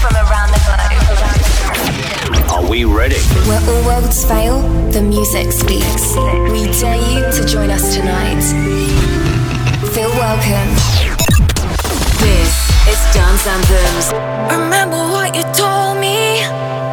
from around the globe. Are we ready? Where all worlds fail, the music speaks. We dare you to join us tonight. Feel welcome. This is Dance Anthems. Remember what you told me.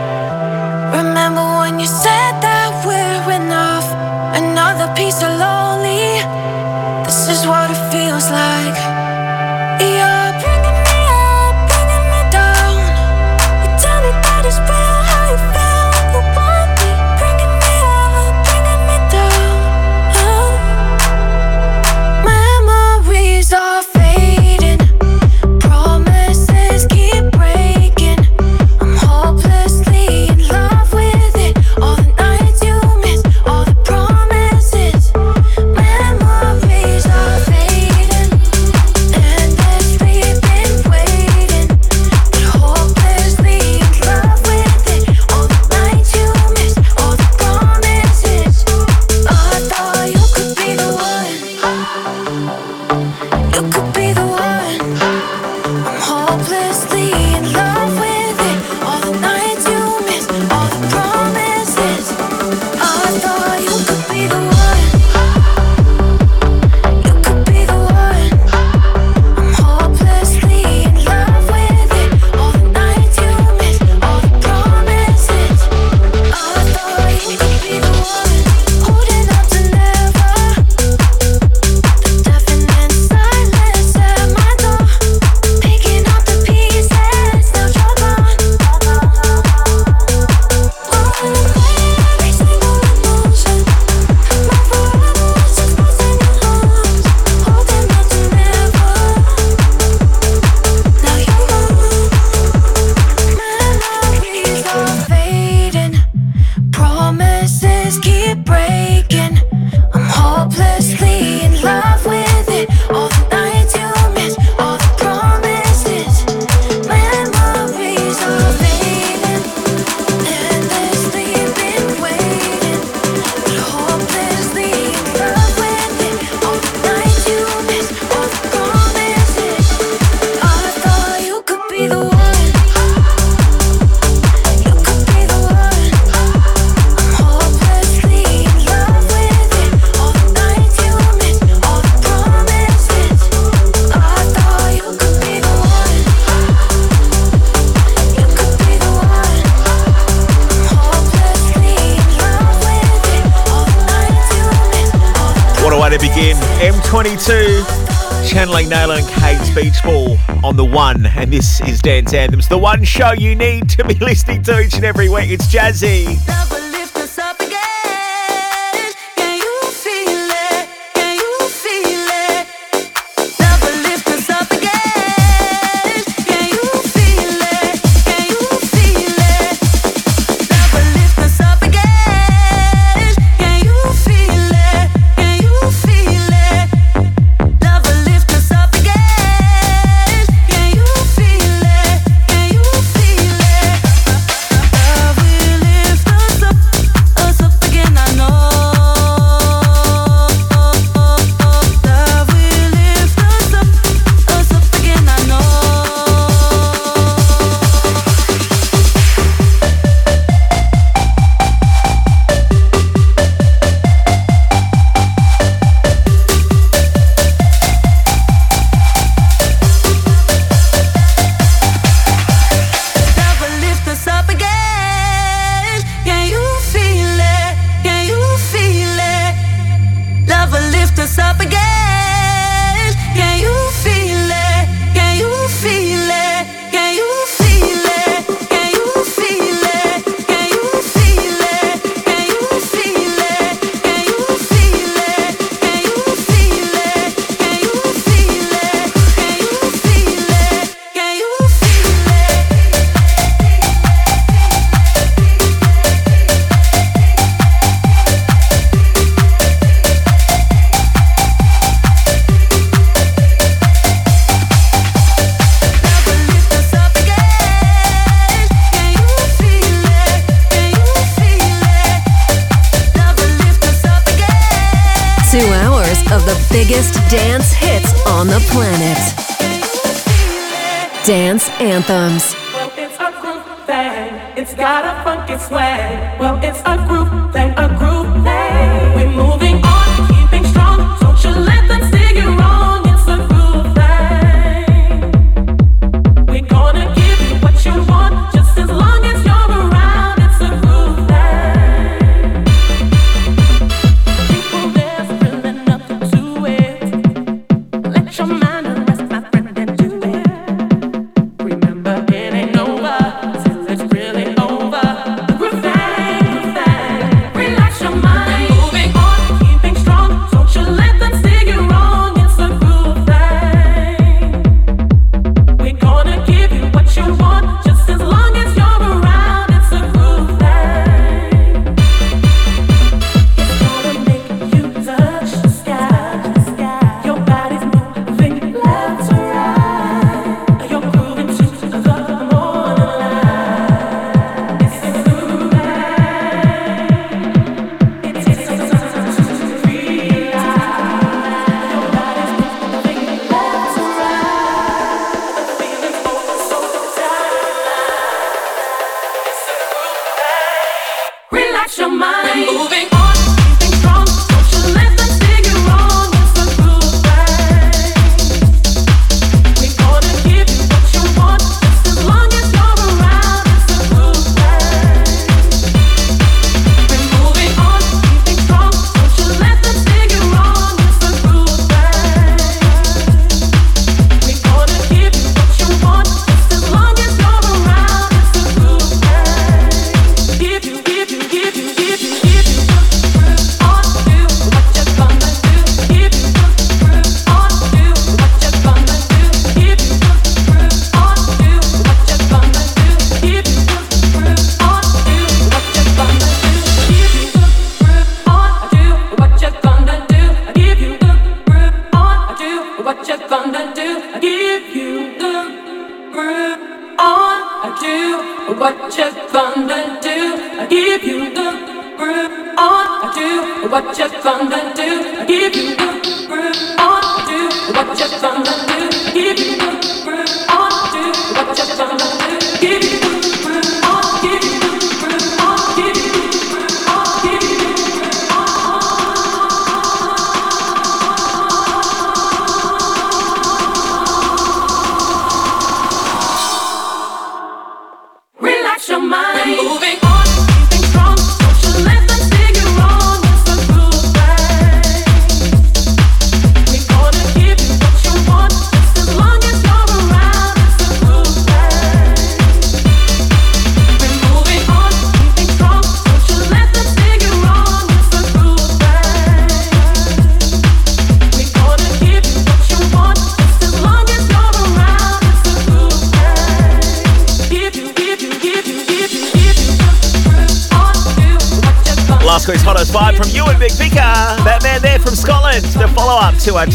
This is Dance Anthems, the one show you need to be listening to each and every week. It's Jazzy.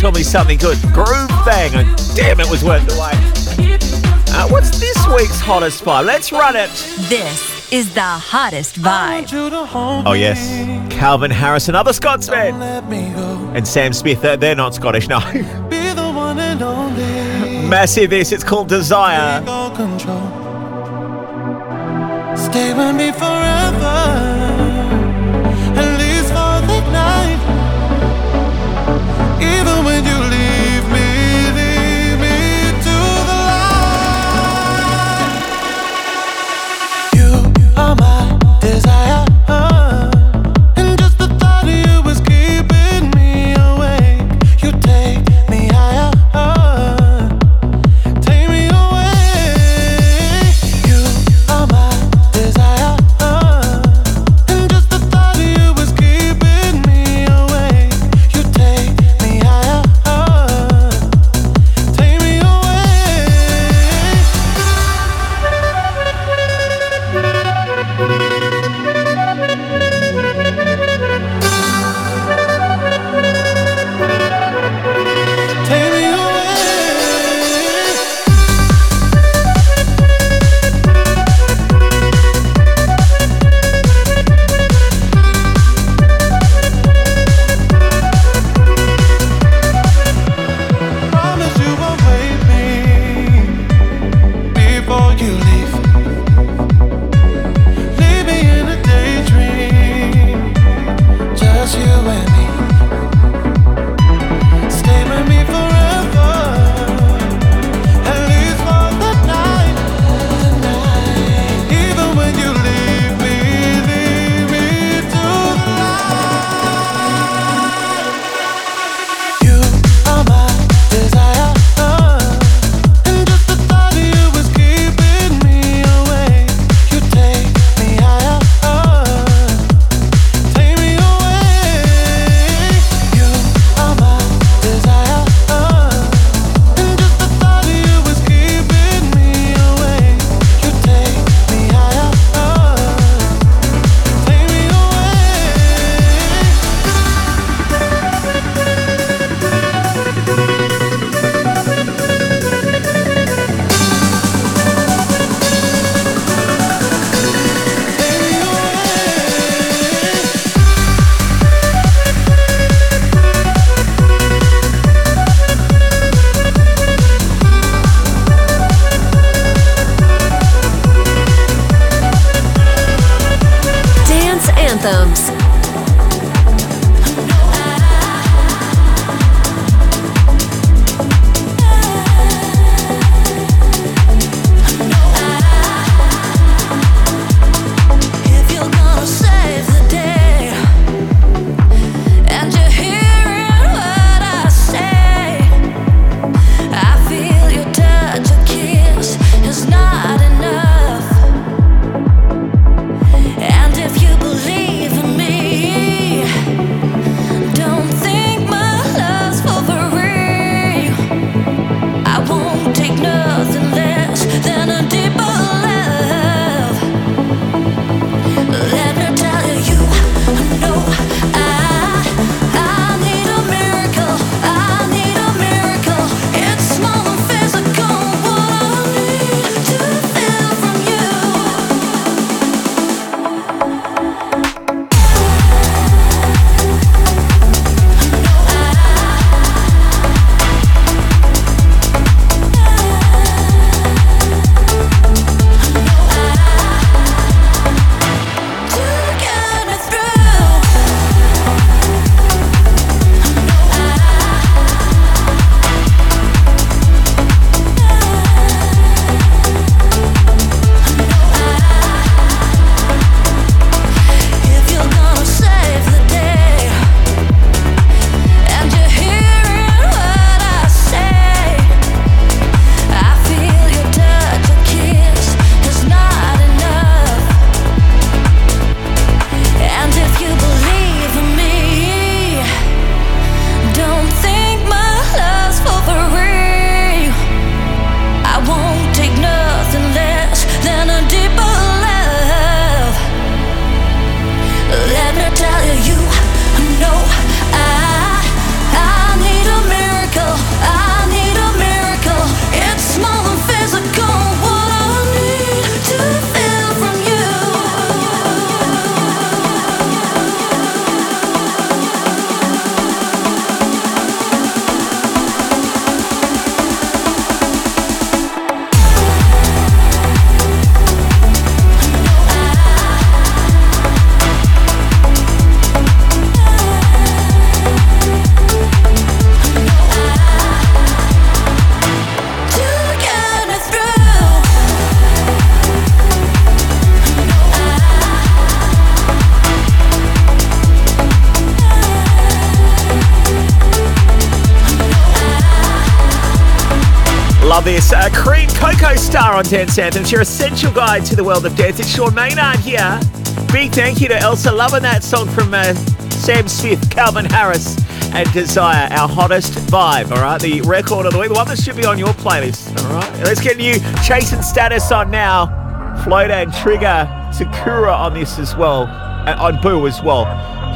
Tell Me Something Good. Groove Thang. And damn, it was worth the wait. Uh, what's this week's hottest vibe? Let's run it. This is the hottest vibe. Oh, yes. Calvin Harris, another Scotsman. And Sam Smith, they're not Scottish, no. Massive this, it's called Desire. Love this. Uh, Kream Coco Star on Dance Anthems, your essential guide to the world of dance. It's Sean Maynard here. Big thank you to Elsa. Loving that song from uh, Sam Smith, Calvin Harris, and Desire, our hottest vibe. All right, the record of the week, the one that should be on your playlist. All right, let's get new Chase & Status on now. Flowdan Trigger Sakura on this as well, uh, on Bou as well,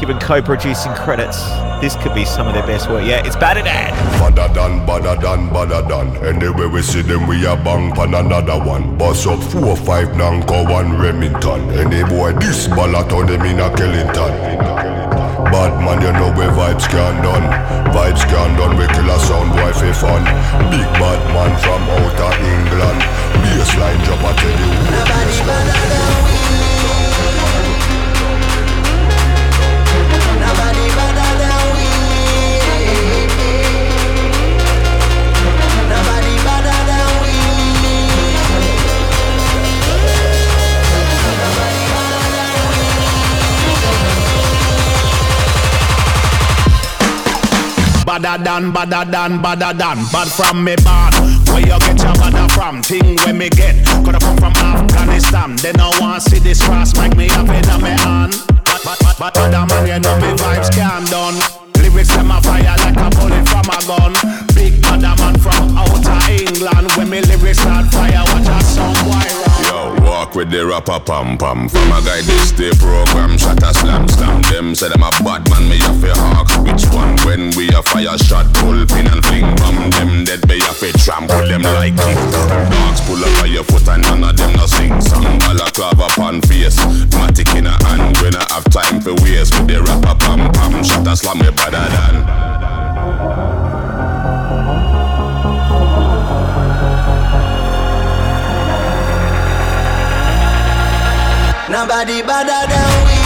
given co-producing credits. This could be some of their best work. Yeah, it's Baddadan. Badder than, badder than, badder than. Anyway we see them, we a bang pan another one. Bust up four, five, Nanko, one Remington. Any boy this ballot on them in a Kellington. Bad man, you know where vibes can done. Vibes can done, we kill a sound boy for fun. Big bad man from outer England. Baseline drop, I tell you. Nobody better than we. Badder than, badder than, badder than Bad from me bad Where you get your badder from? Thing where me get Coulda come from Afghanistan They no want see this cross Make me it on me hand But, but, but, but Badder man, you know me vibes can done Lyrics them a fire like a bullet from a gun Big badder man from outer England When me lyrics start fire Watch a song run Walk with the rapper pam pam. From a guy this day program, shot a slam slam. Them say them a bad man, me a fi hawk. Which one? When we a fire shot, pull pin and fling bomb. Them dead, me a fi trample them like it. Dogs pull up on your foot and none of them no sing song. Balaclava pan face, matic in a hand. When I have time for waste with the rapper pam pam. Shot a slam me better than. Nobody better than we.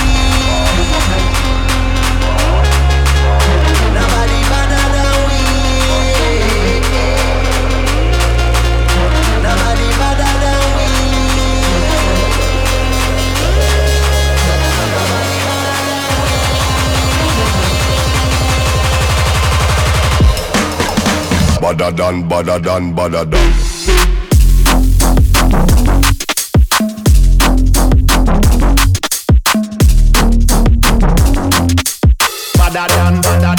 Nobody better than we. Nobody better than we. Badder than, badder than, badder than. Badder than,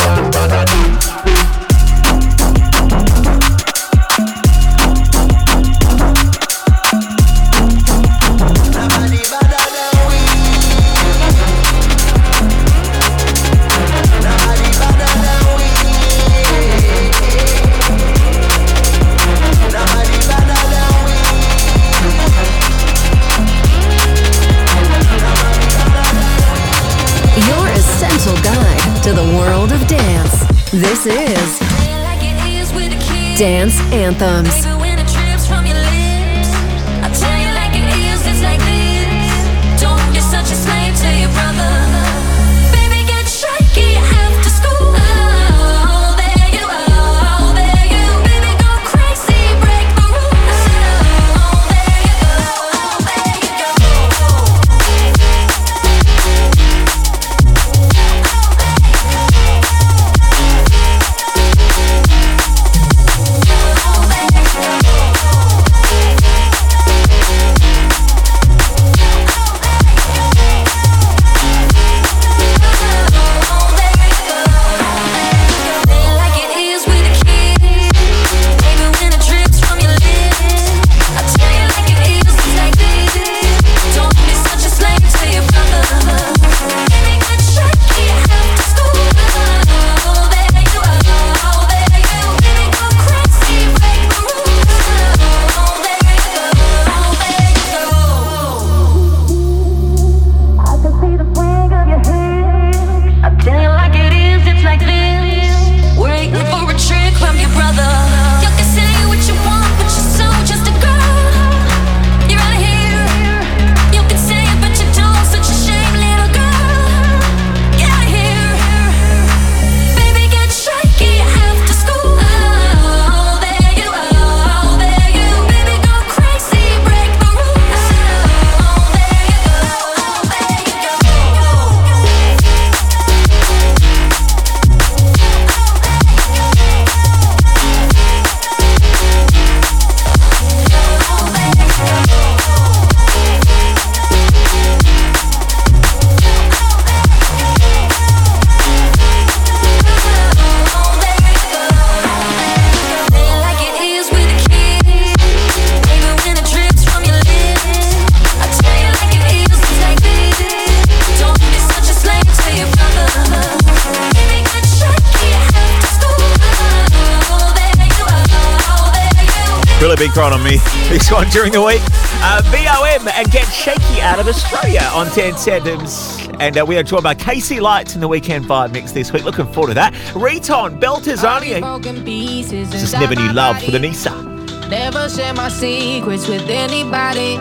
This is Dance Anthems. During the week. Uh, BOM and Get Shaky out of Australia on 10 Centimes. And uh, we are joined by KC Lights in the Weekend Vibe Mix this week. Looking forward to that. Riton, Belters only. Just never knew love with Anissa. Never share my secrets with anybody.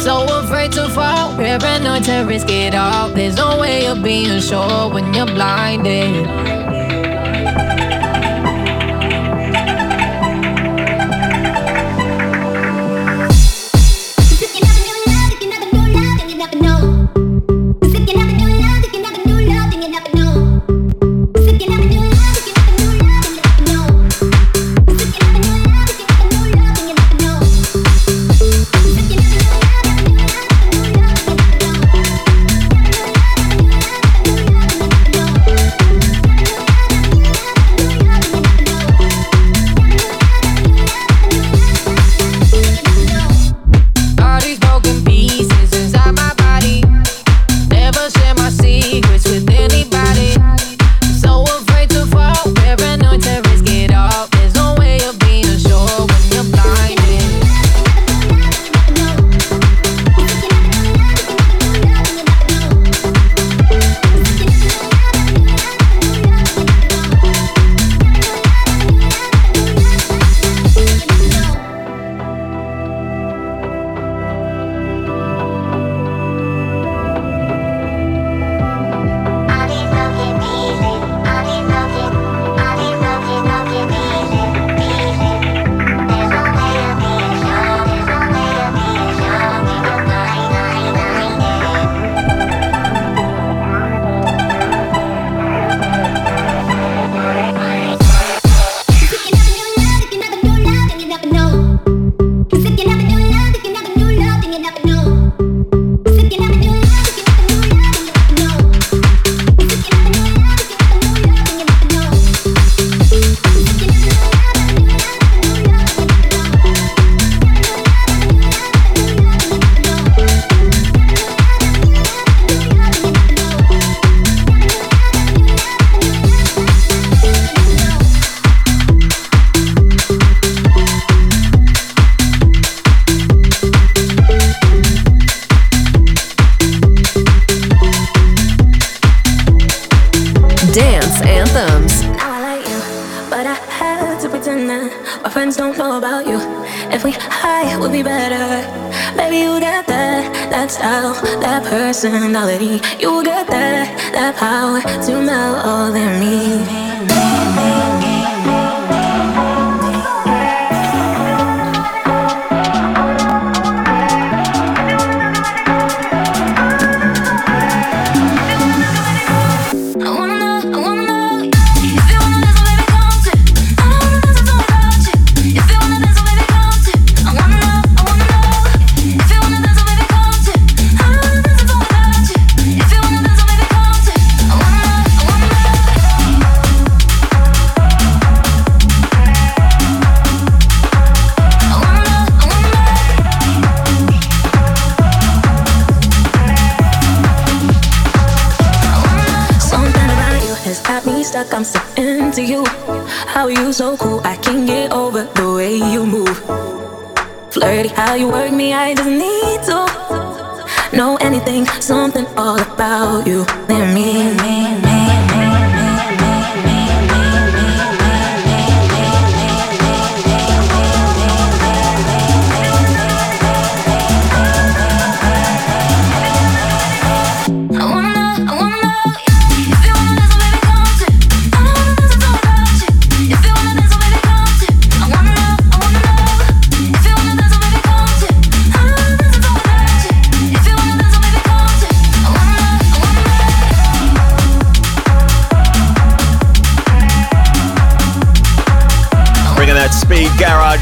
So afraid to fall, paranoid to risk it all. There's no way of being sure when you're blinded.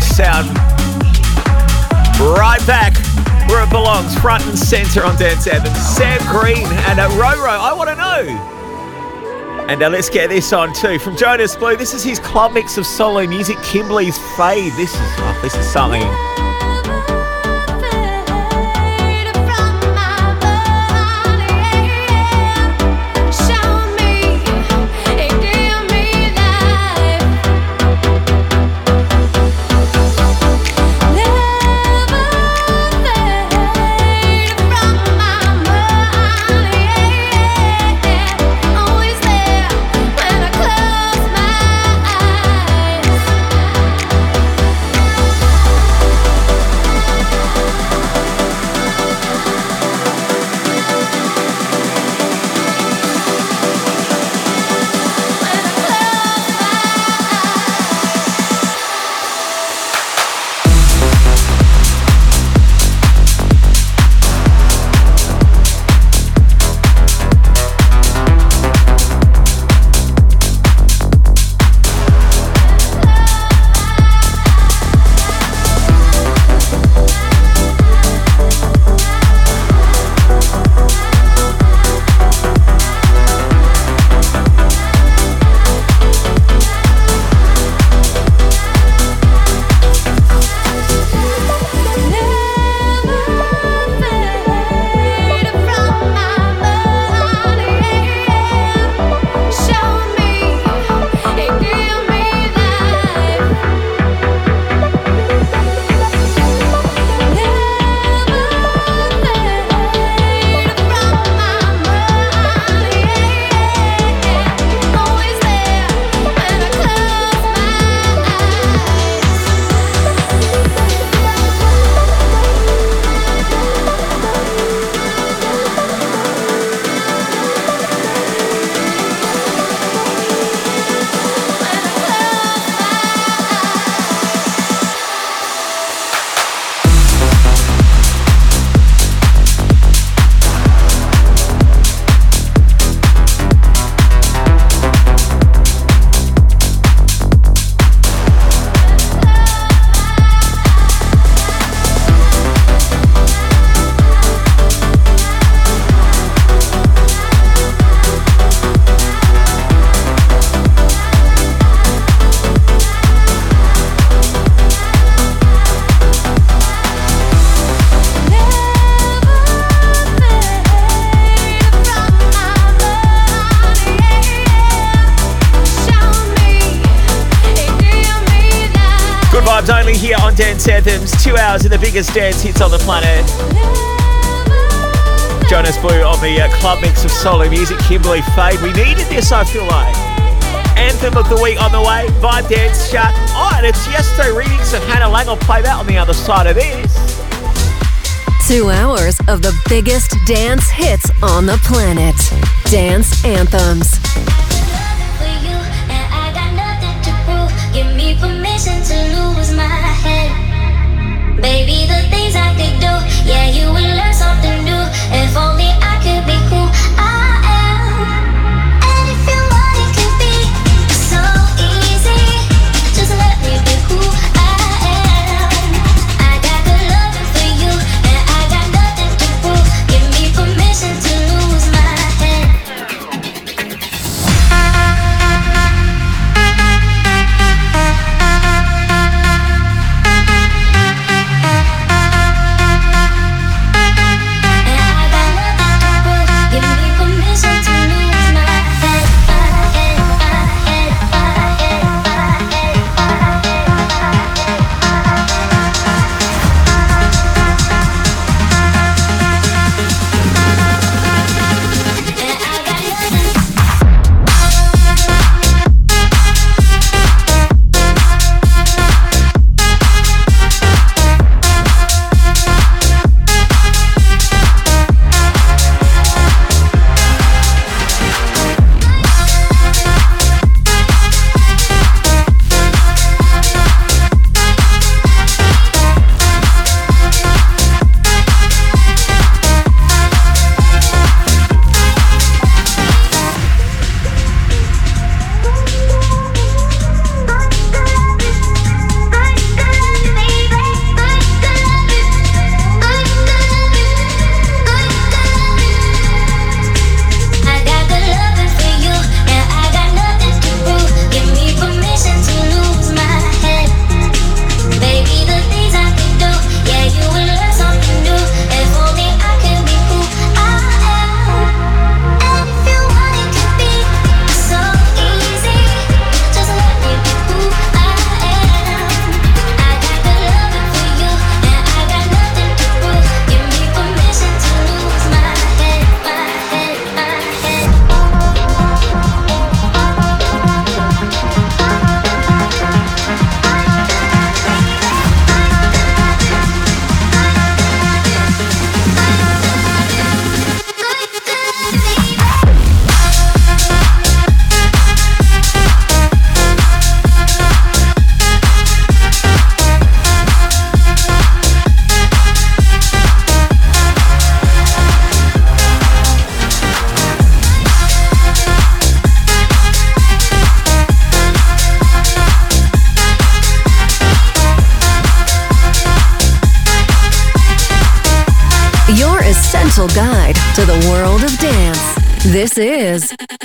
Sound right back where it belongs, front and centre on Dance Anthem. Sam Green and uh, Roro, I want to know. And uh, let's get this on too. From Jonas Blue, this is his club mix of Solu Music, Kimblee's Fade. This is, oh, this is something. biggest dance hits on the planet. Jonas Blue on the uh, club mix of Solu Music. Kimblee Fade. We needed this, I feel like. Anthem of the week on the way. Vibe dance chat. Oh, and it's Tiesto remix of Hannah Laing. I'll play that on the other side of this. Two hours of the biggest dance hits on the planet. Dance anthems.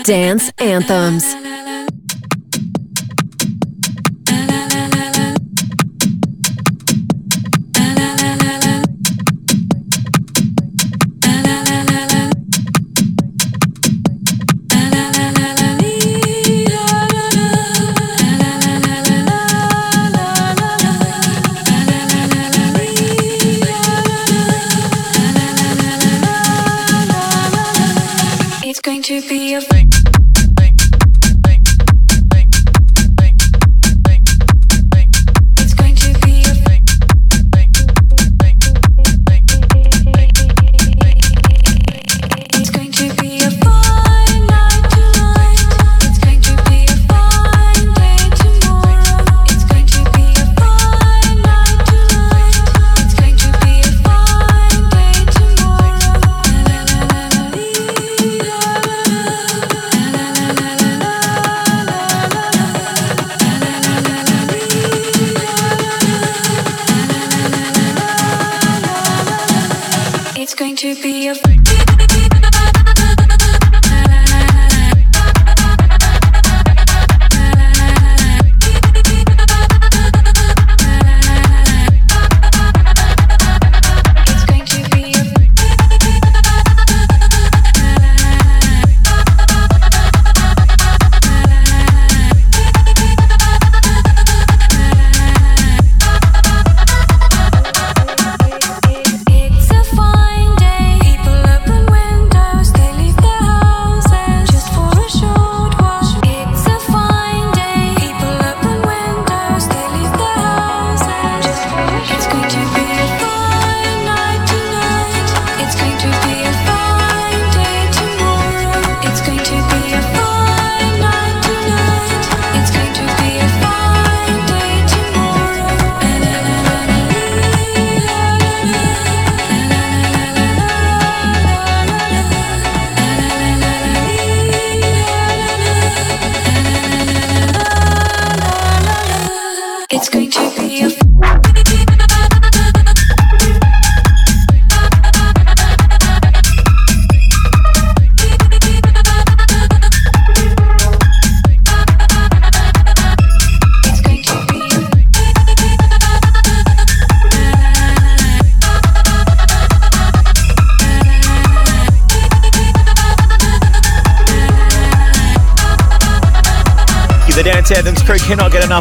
dance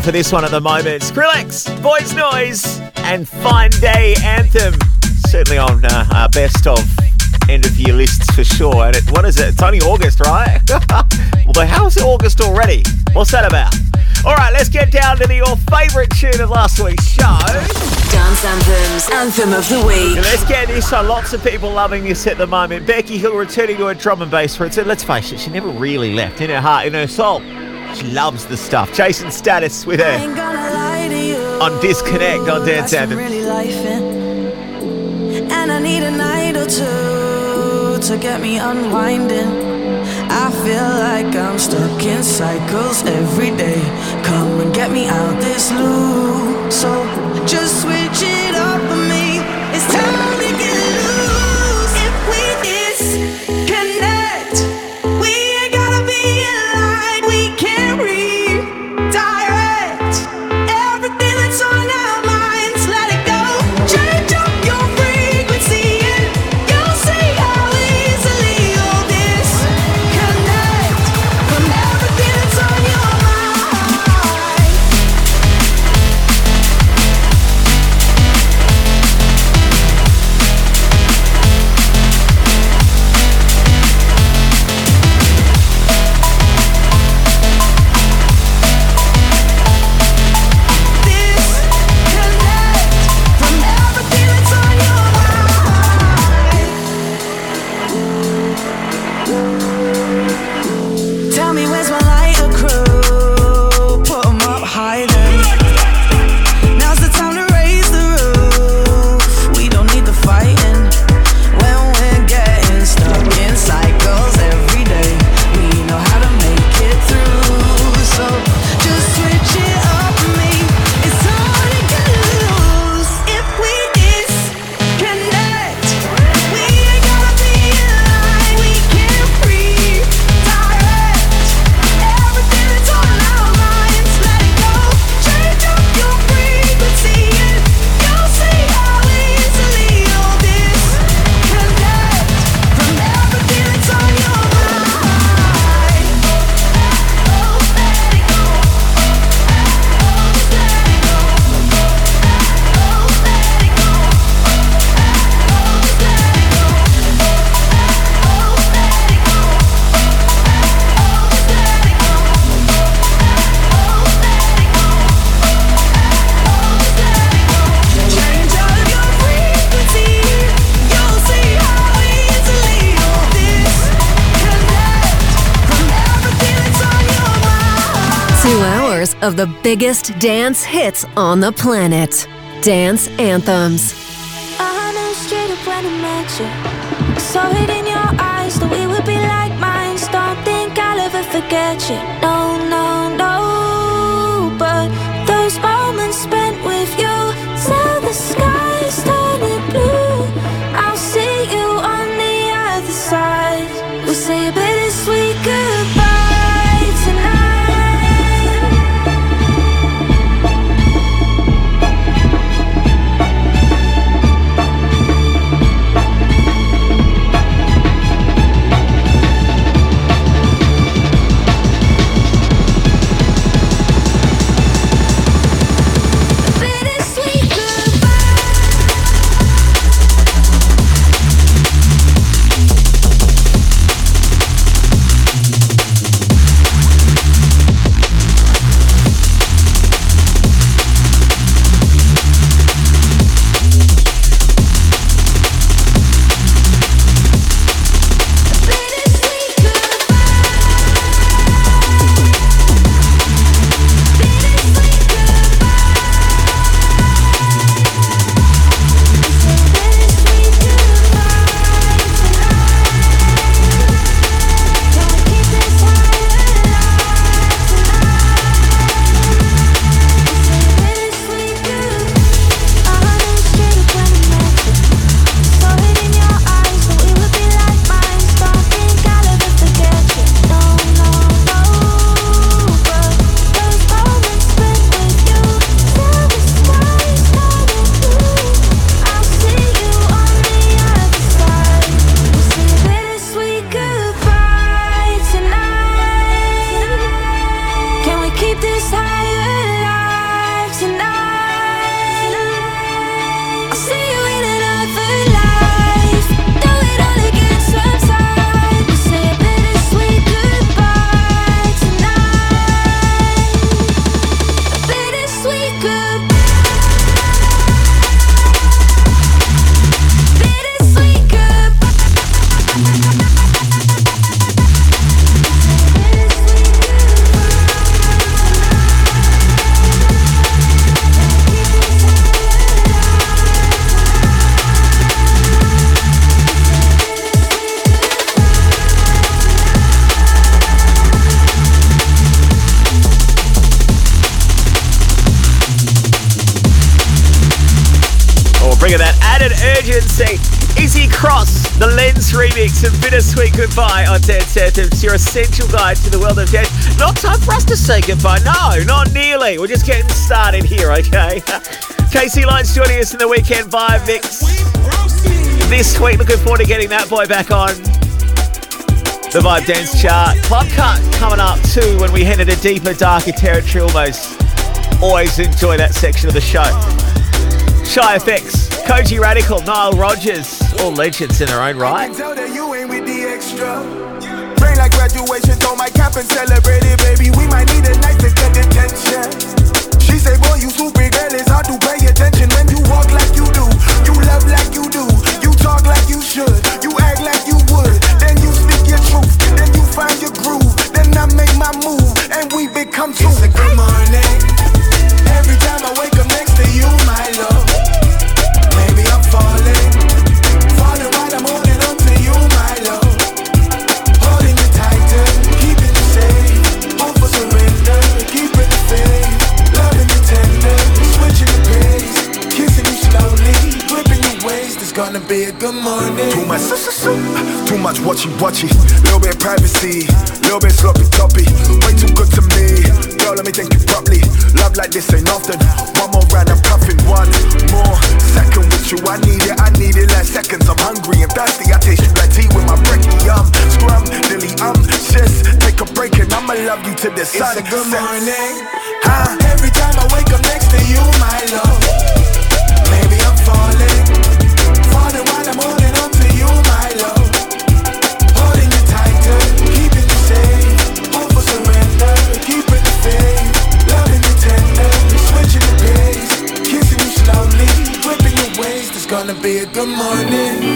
cannot get enough of this one at the moment. Skrillex, Boys Noize, and Fine Day Anthem. Certainly on uh, our best of end of year lists for sure. And it, what is it? It's only August, right? well, how is it August already? What's that about? All right, let's get down to the, your favourite tune of last week's show. Dance Anthems, Anthem of the Week. And let's get this on. Lots of people loving this at the moment. Becky Hill returning to her drum and bass roots. And let's face it, she never really left in her heart, in her soul. She loves the stuff. Chase & Status with her on Disconnect on Dance Anthems. really life. Eh? And I need a night or two to get me unwinding. I feel like I'm stuck in cycles every day. Come and get me out this loop. So just switch of the biggest dance hits on the planet. Dance Anthems. I straight up when I met you. Saw it in your eyes that we would be like minds. Don't think I'll ever forget you. Remix of Bittersweet Goodbye on Dance Anthems, your essential guide to the world of dance. Not time for us to say goodbye. No, not nearly. We're just getting started here, okay? KC Lights joining us in the weekend vibe mix. This week, looking forward to getting that boy back on the Vibe Dance chart. Club Cut coming up too when we head into deeper, darker territory almost. Always enjoy that section of the show. Shy FX, Kojey Radical, Nile Rodgers, all legends in their own right. Like graduation, throw my cap and celebrate it, baby. We might need a watchy watchy. Little bit privacy, little bit sloppy toppy. Way too good to me. Girl, let me think you properly. Love like this ain't often. One more round, I'm puffing. One more second with you. I need it, I need it like seconds. I'm hungry and thirsty. I taste you like tea with my brekkie. Um, scrum, dilly, um, sis. Take a break and I'ma love you to the It's a good morning. Huh? Every time I wake up next to you, my love. Good morning.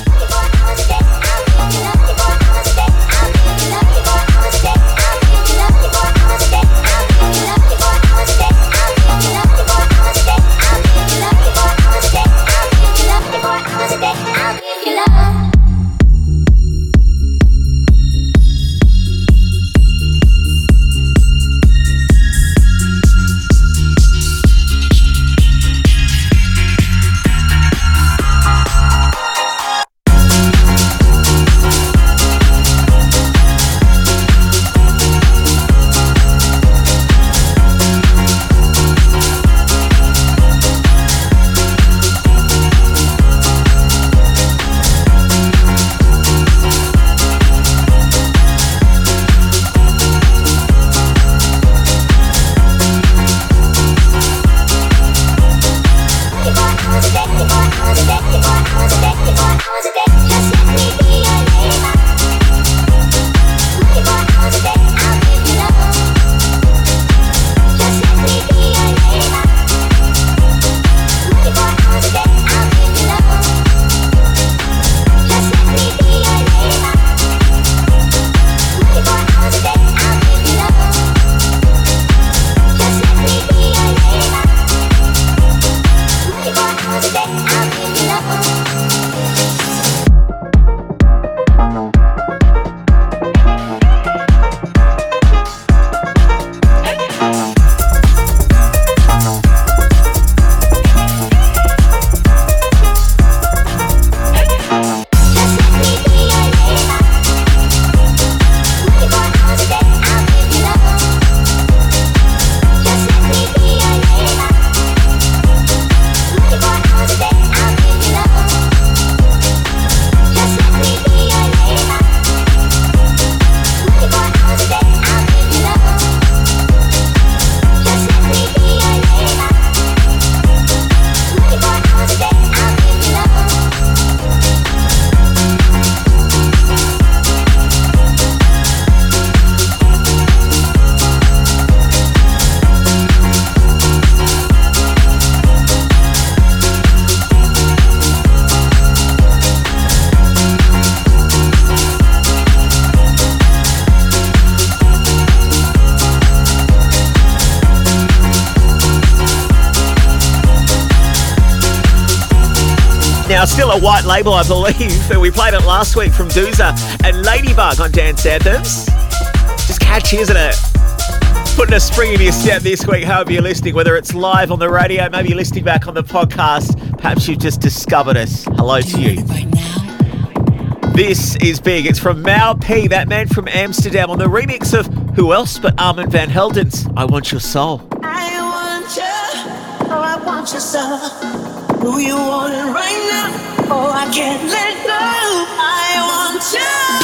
Label, I believe. And we played it last week from Duzer and Ladybug on Dance Anthems. Just catchy, isn't it? Putting a spring in your step this week, however you're listening, whether it's live on the radio, maybe you're listening back on the podcast, perhaps you've just discovered us. Hello to you. This is big. It's from Mau P, that man from Amsterdam, on the remix of who else but Armand Van Helden's I Want Your Soul. I want you, oh, I want you so. Who you want it right now? Oh, I can't let go. I want you.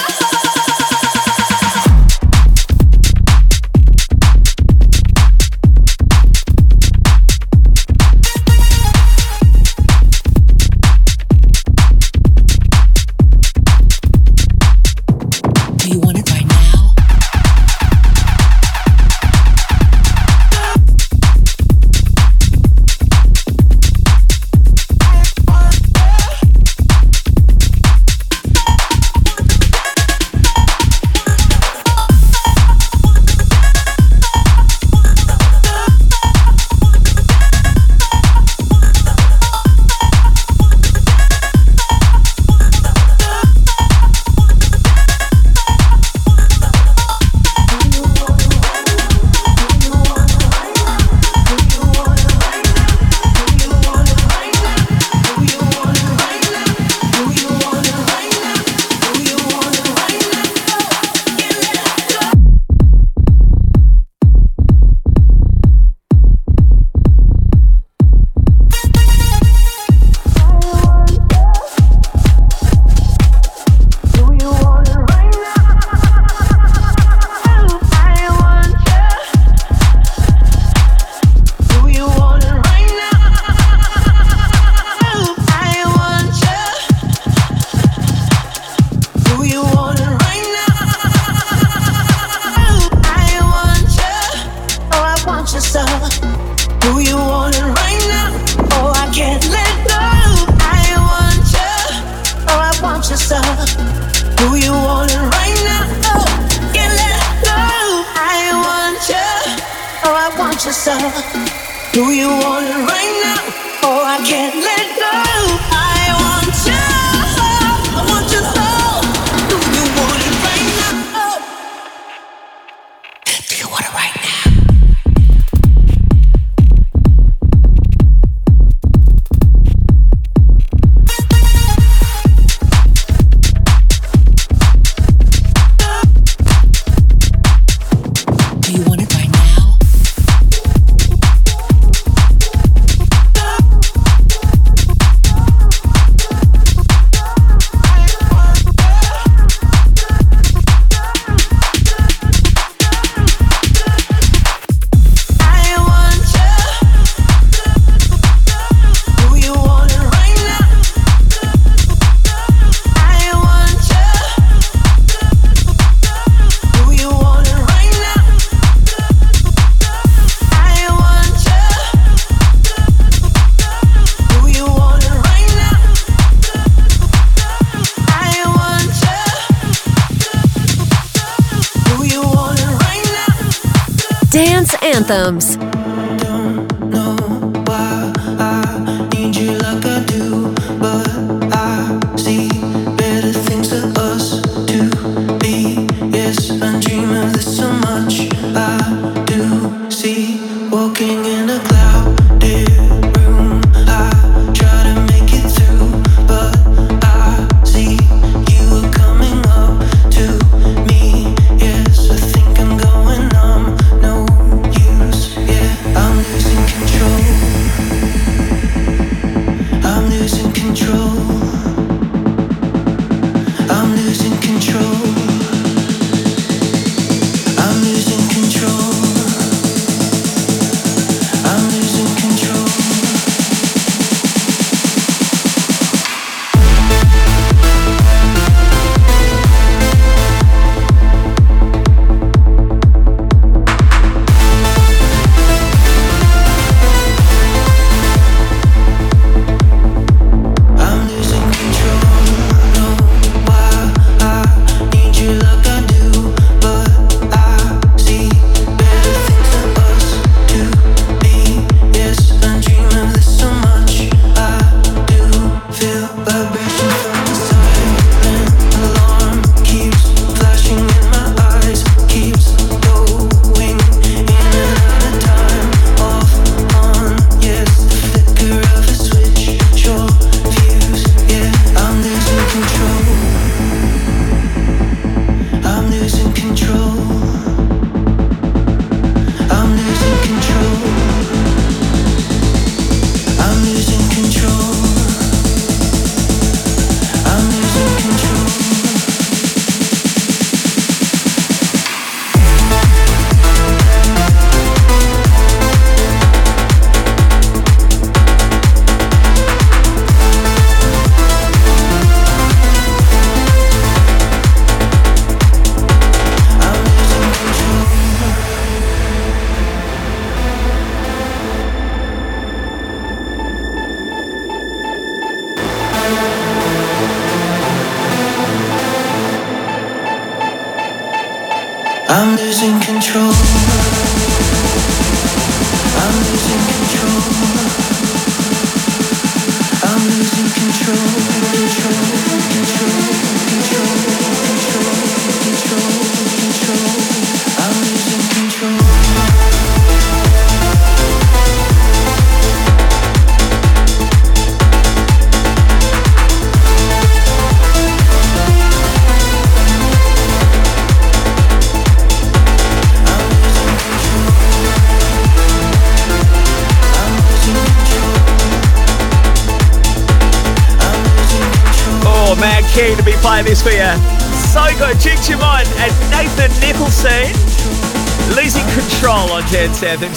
Dance Anthems.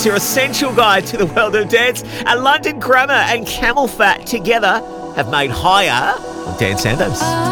Dance, your essential guide to the world of dance, and London Grammar and CamelPhat together have made Higher on Dance Anthems.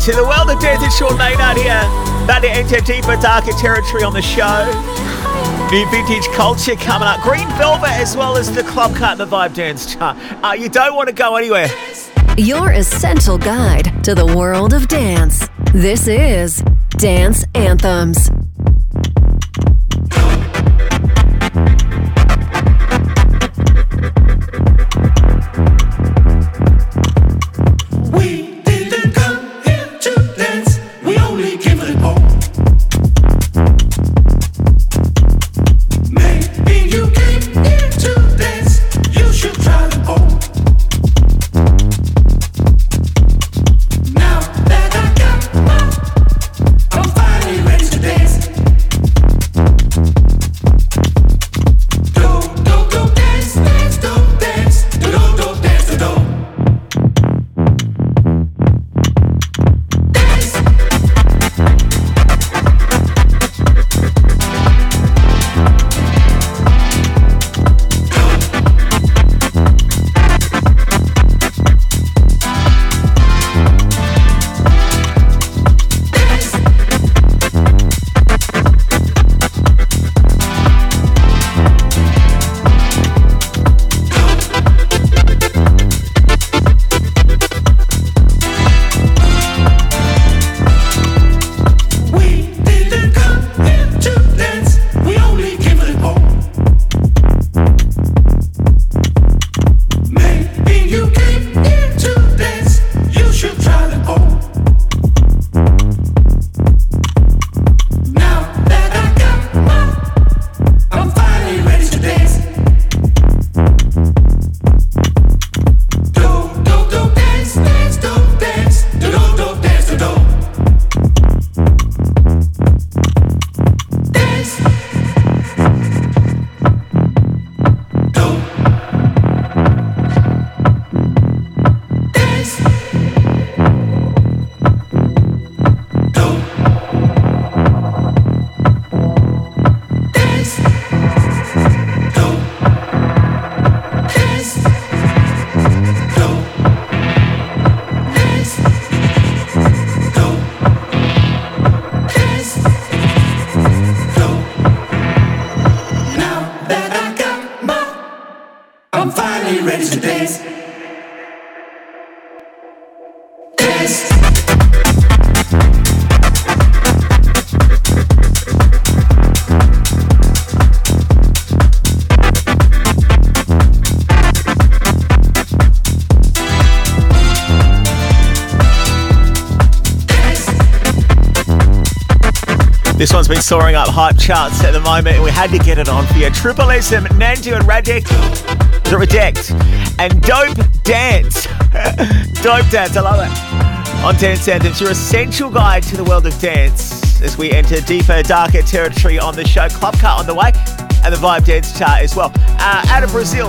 to the world of dance, it's Sean Maynard here. About to enter deeper, darker territory on the show. New vintage culture coming up. Green Velvet as well as the Club Cut the Vibe Dance Chart. Uh, you don't want to go anywhere. Your essential guide to the world of dance. This is Dance Anthems. Soaring up hype charts at the moment, and we had to get it on for you. Tripolism and Nandu and Radeckt, the Redect, and Dope Dance. Dope Dance, I love it. On Dance Anthems, your essential guide to the world of dance as we enter deeper, darker territory on the show. Club Cut on the way, and the Vibe Dance chart as well. Uh, out of Brazil,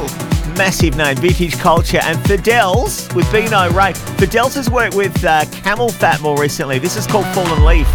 massive name, Vintage Culture, and Fideles with Bino Ray. Fideles has worked with uh, CamelPhat more recently. This is called Fallen Leaf.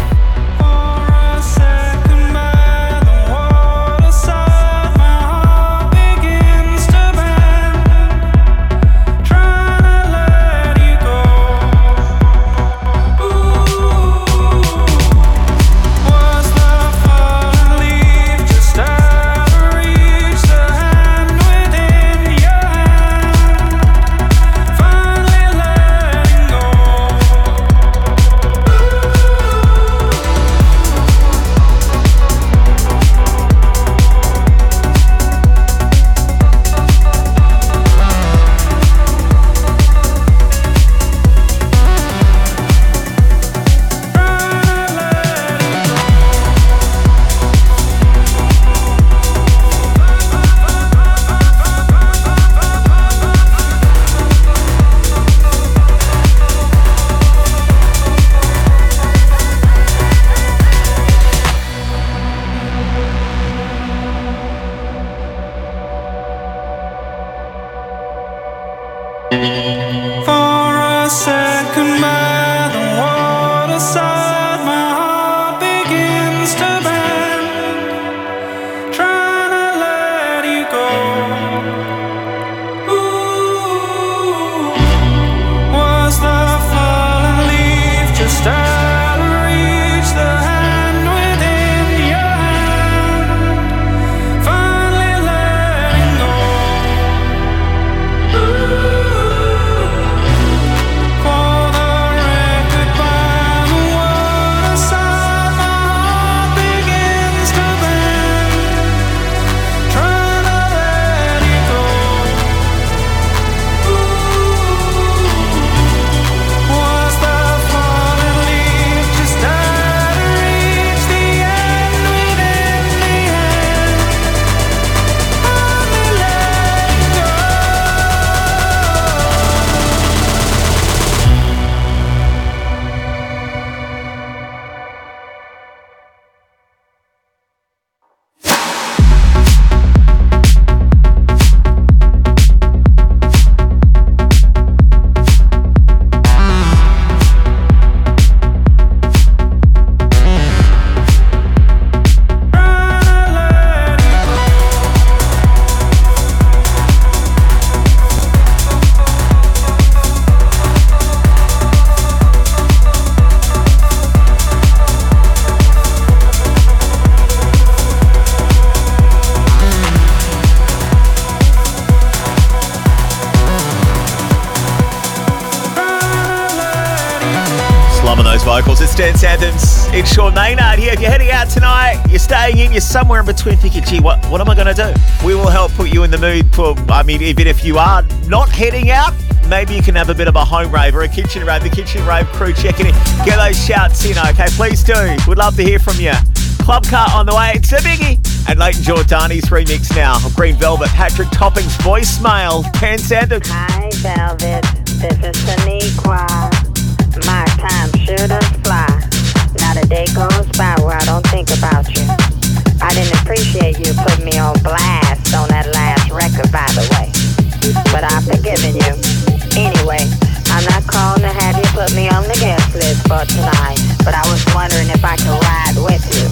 Sean Maynard here. If you're heading out tonight, you're staying in, you're somewhere in between thinking, gee, what, what am I going to do? We will help put you in the mood for, I mean, even if you are not heading out, maybe you can have a bit of a home rave or a kitchen rave. The Kitchen Rave crew checking in. Get those shouts in, okay? Please do. We'd love to hear from you. Club car on the way. It's a biggie. And Layton Giordani's remix now of Green Velvet. Patrick Topping's voicemail. Dance Anthems. Hi, Velvet. This is Shaniqua. A day goes by where I don't think about you. I didn't appreciate you putting me on blast on that last record, by the way. But I've forgiven you. Anyway, I'm not calling to have you put me on the guest list for tonight, but I was wondering if I could ride with you.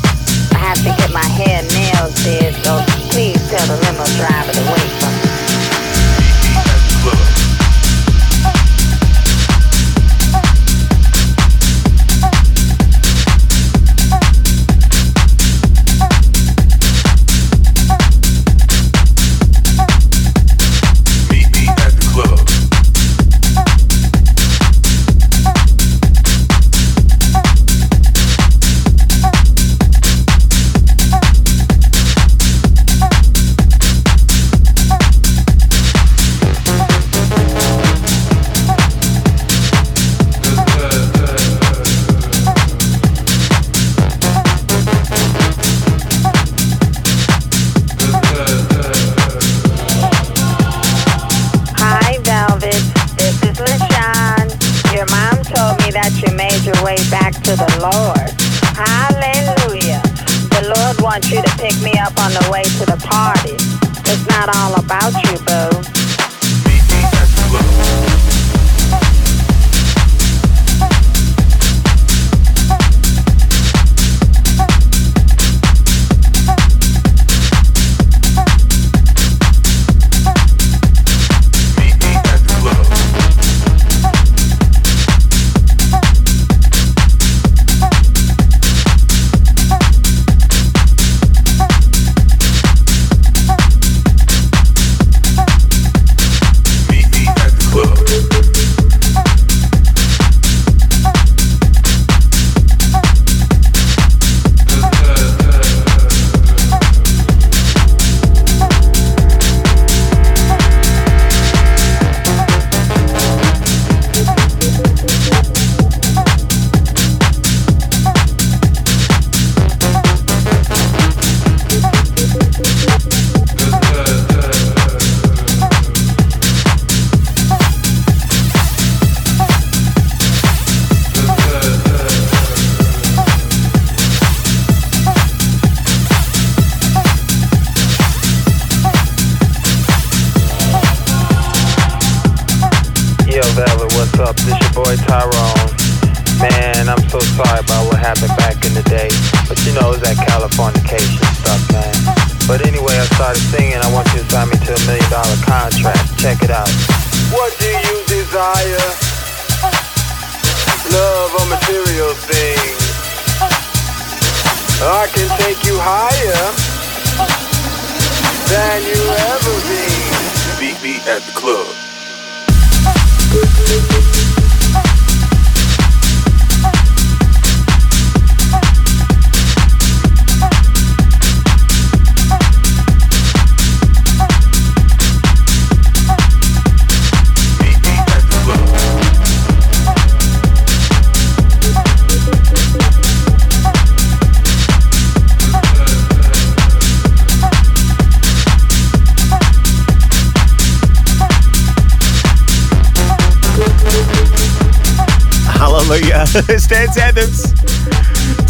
Hallelujah. it's Dance Anthems.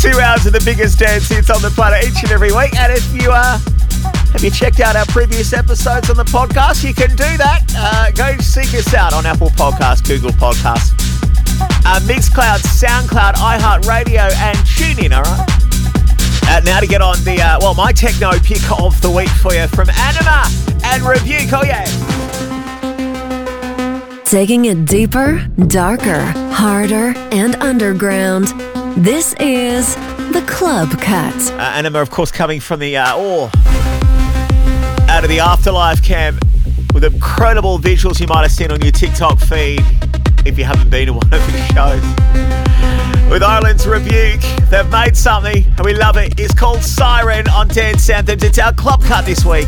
Two hours of the biggest dance hits on the planet each and every week. And if you are, have you checked out our previous episodes on the podcast, you can do that. Uh, go seek us out on Apple Podcasts, Google Podcasts, uh, Mixcloud, SoundCloud, iHeartRadio, and TuneIn, all right? Uh, now to get on the, uh, well, my techno pick of the week for you from Anyma and Rebuke. Oh, yeah. Taking it deeper, darker, harder, and underground. This is the Club Cut. Uh, Anyma, of course, coming from the, uh, oh, out of the Afterlife camp with incredible visuals you might have seen on your TikTok feed if you haven't been to one of his shows. With Ireland's Rebuke, they've made something and we love it. It's called Syren on Dance Anthems. It's our club cut this week.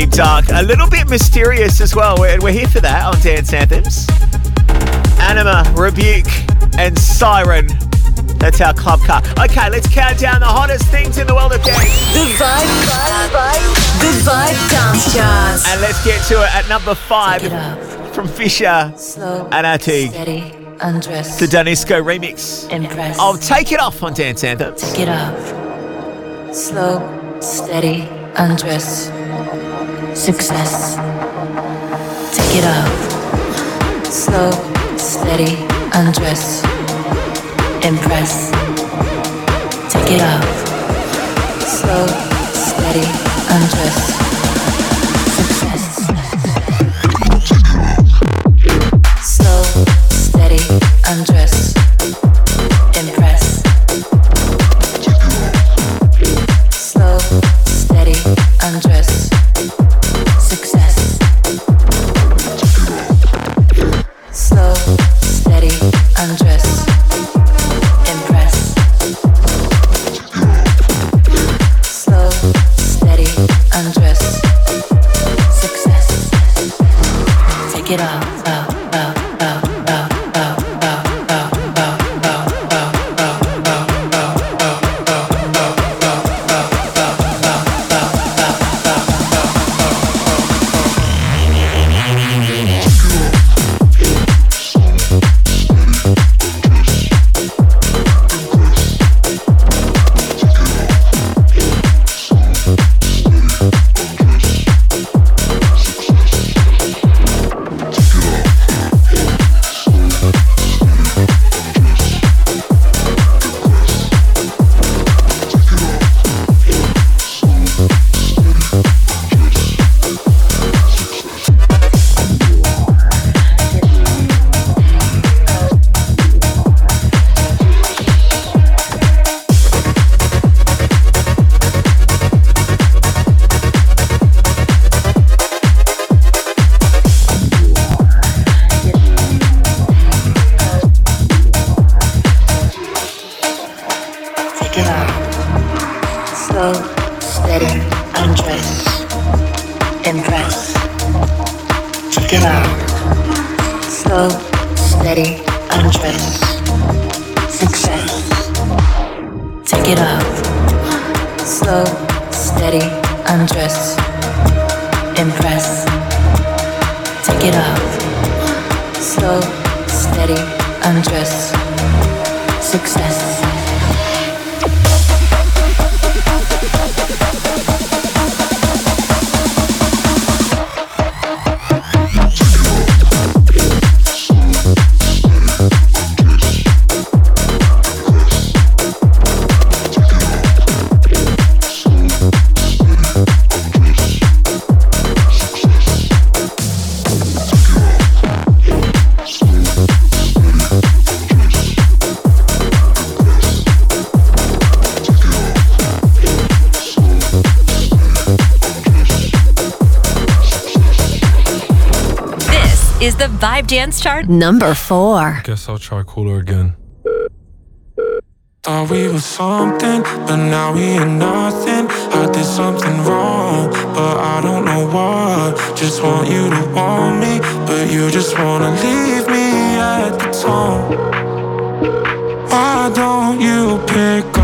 Deep Dark. A little bit mysterious as well. We're, we're here for that on Dance Anthems. Anyma, Rebuke, and Syren. That's our club car. Okay, let's count down the hottest things in the world of dance. The Vibe, Vibe, Vibe, The Vibe Dance Charts. And let's get to it at number five from Fisher Slow, and Aatig. steady, undress. The Dunisco remix. Impress. I'll take it off on Dance Anthems. Take it off. Slow, steady, undress. Success. Take it off. Slow, steady, undress. Impress. Take it off. Slow, steady, undress. The Vibe Dance Chart number four. Guess I'll try cooler again. Thought we were something, but now we ain't nothing. I did something wrong, but I don't know what. Just want you to want me, but you just wanna leave me at the tone. Why don't you pick up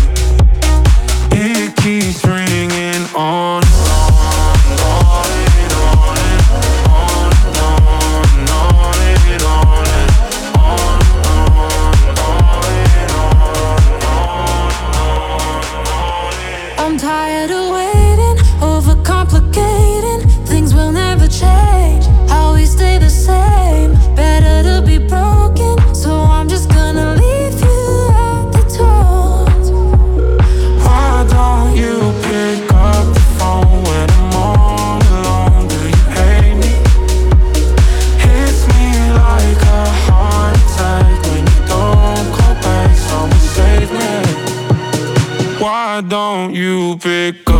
stupid.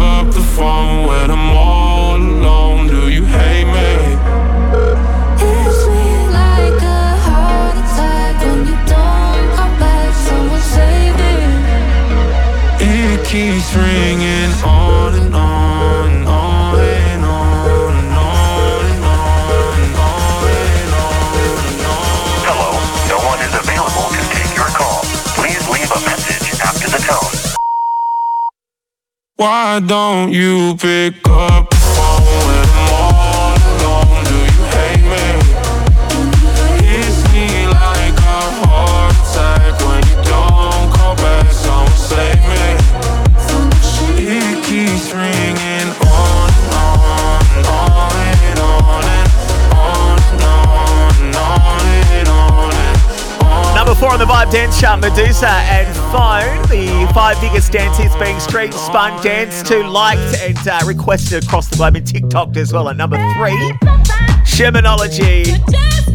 Why don't you pick up the phone when I'm all alone? Do you hate me? Hits me like a heart attack when you don't call back. Someone save me. It keeps ringing on and on, and on and on and on and on and on and on. Number four on the Vibe Dance Chart, Meduza and phone. The five biggest dances being streamed, spun, danced to, liked, and uh, requested across the globe and TikTok as well at number three. Shermanology.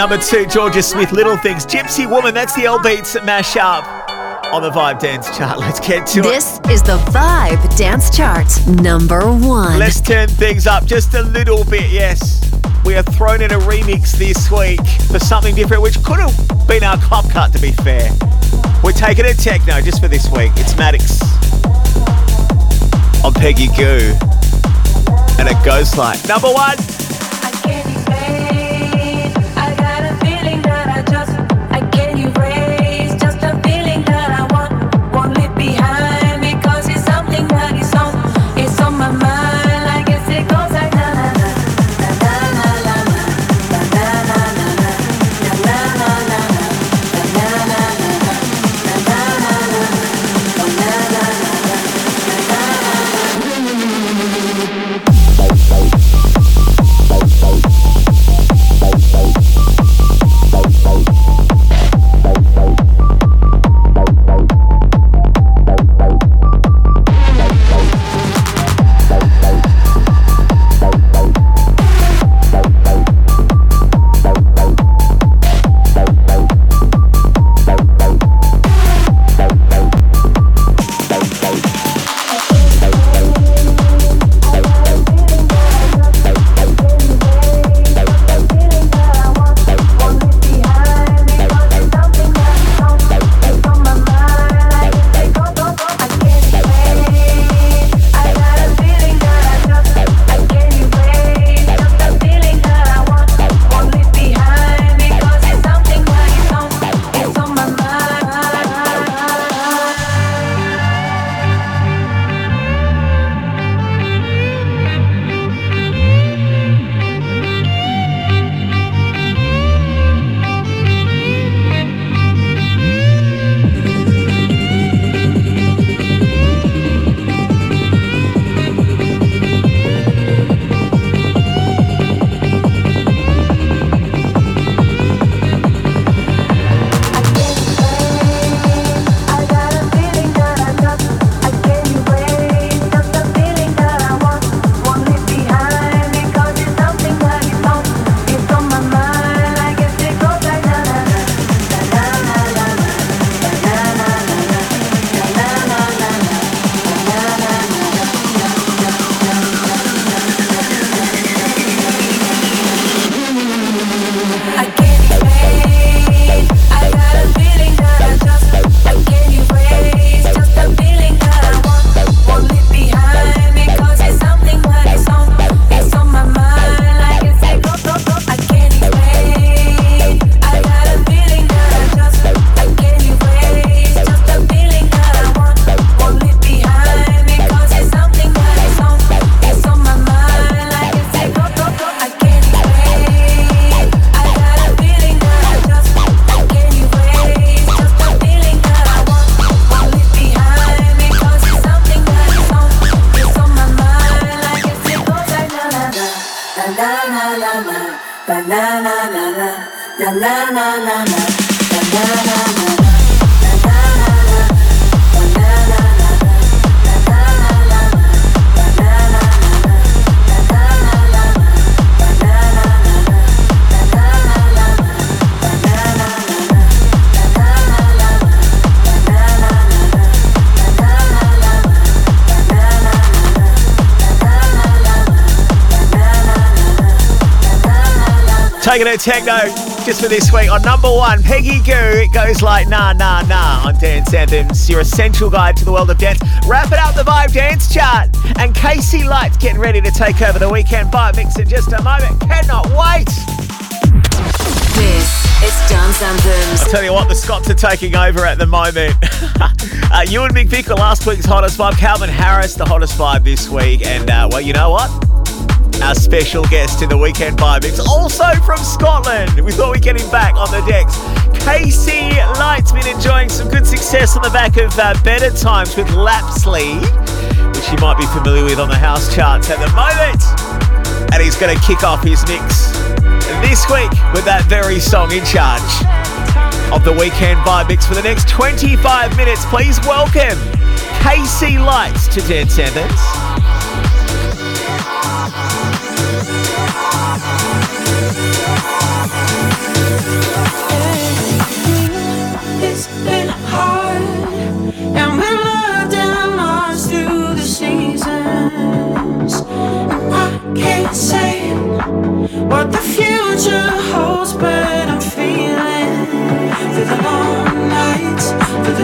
Number two, Jorja Smith, Little Things. Gypsy Woman, that's the L Beats mashup on the Vibe Dance chart. Let's get to it. This is the Vibe Dance Chart, number one. Let's turn things up just a little bit, yes. We are thrown in a remix this week for something different, which could have been our club cut, to be fair. We're taking it techno just for this week. It's Maddox on Peggy Gou. And it goes like number one. Taking it techno just for this week on number one, Peggy Gou. It goes like nah, nah, nah on Dance Anthems, your essential guide to the world of dance. Wrapping up the Vibe Dance Chart. And KC Lights getting ready to take over the weekend Vibe Mix in just a moment. Cannot wait. This is Dance Anthems. I'll tell you what, the Scots are taking over at the moment. uh, Ewan McVicar were last week's hottest vibe. Calvin Harris, the hottest vibe this week. And, uh, well, you know what? Our special guest in the weekend vibe mix, also from Scotland. We thought we'd get him back on the decks. KC Light's been enjoying some good success on the back of uh, Better Times with Lapsley, which you might be familiar with on the house charts at the moment. And he's going to kick off his mix this week with that very song in charge of the weekend vibe mix for the next 25 minutes. Please welcome KC Lights to Dead Anthems.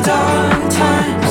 Dark times,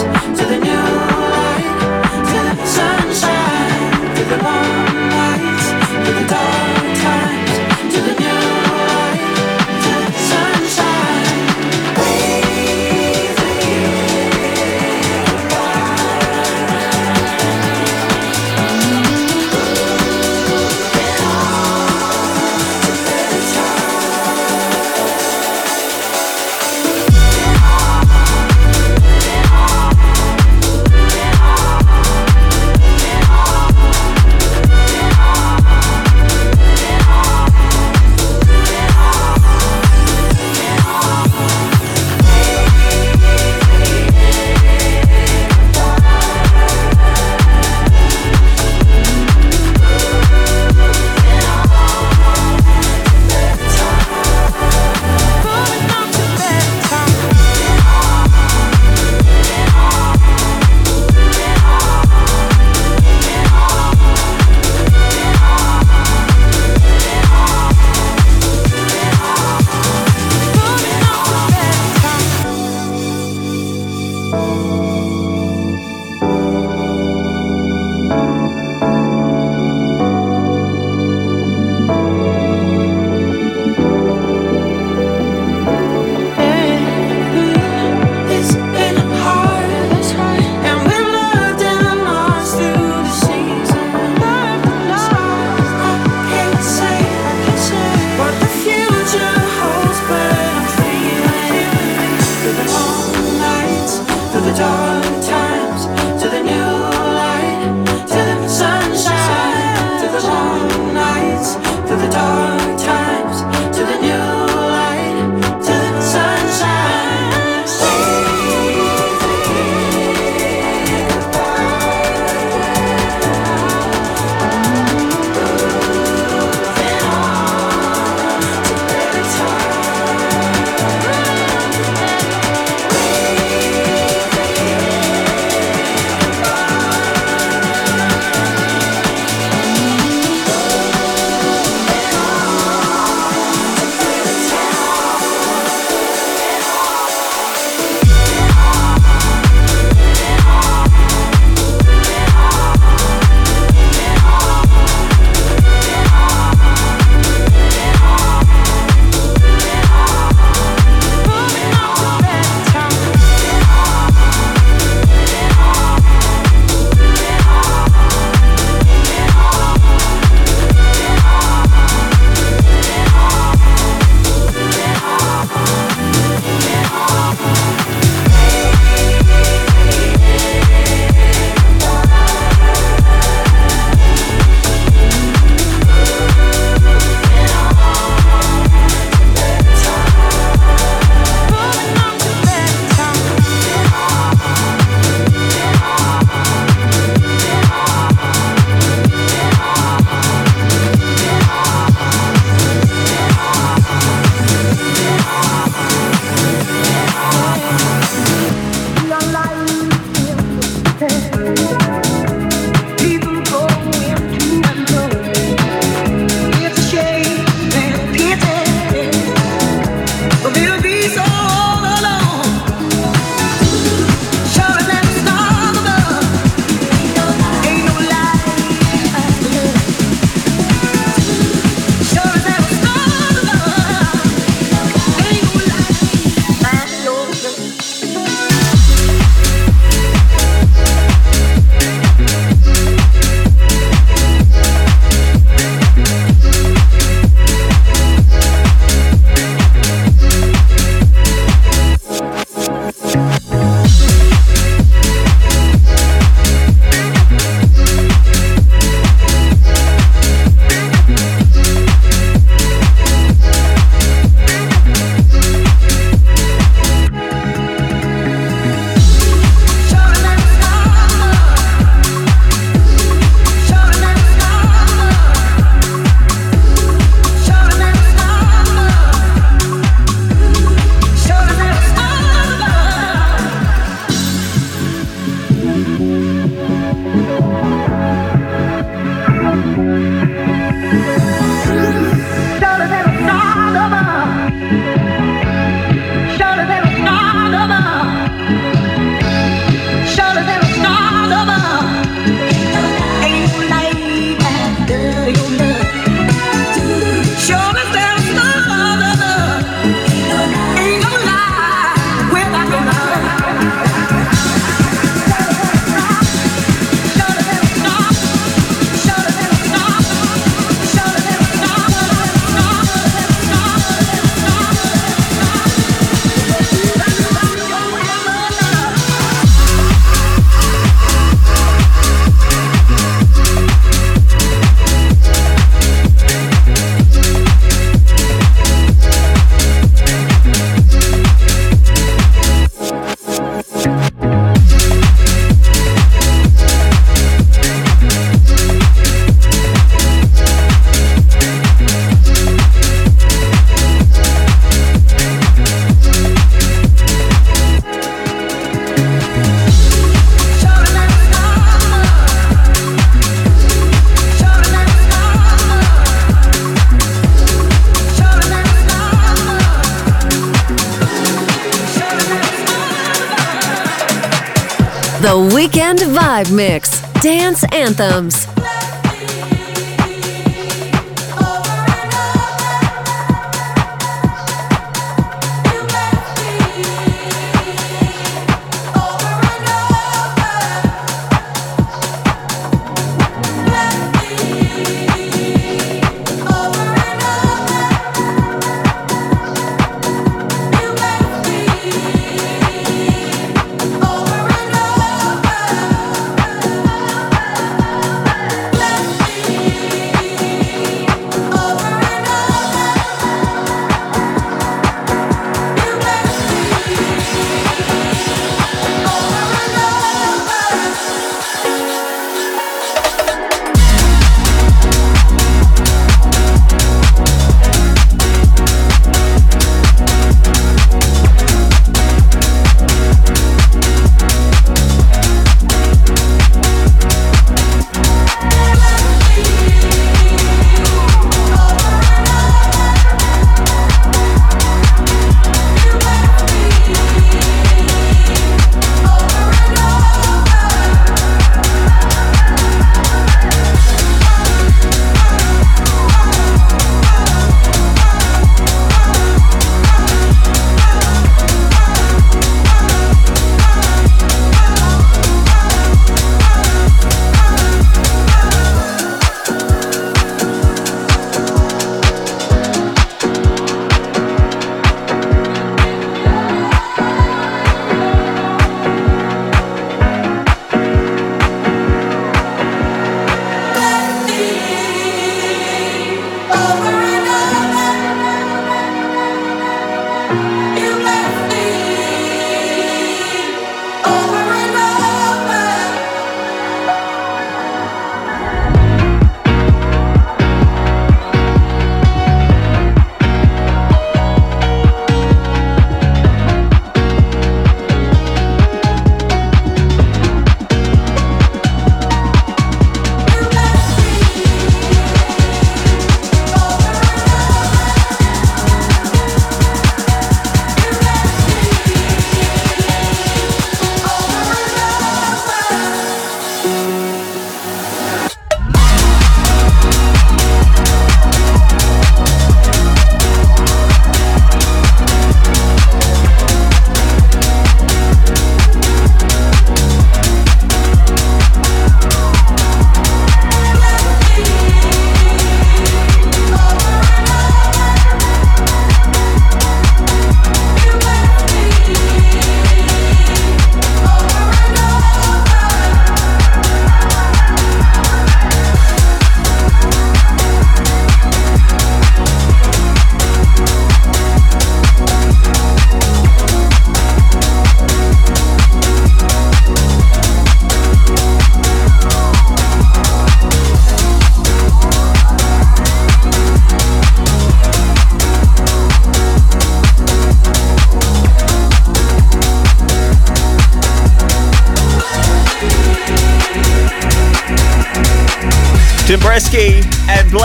Anthems.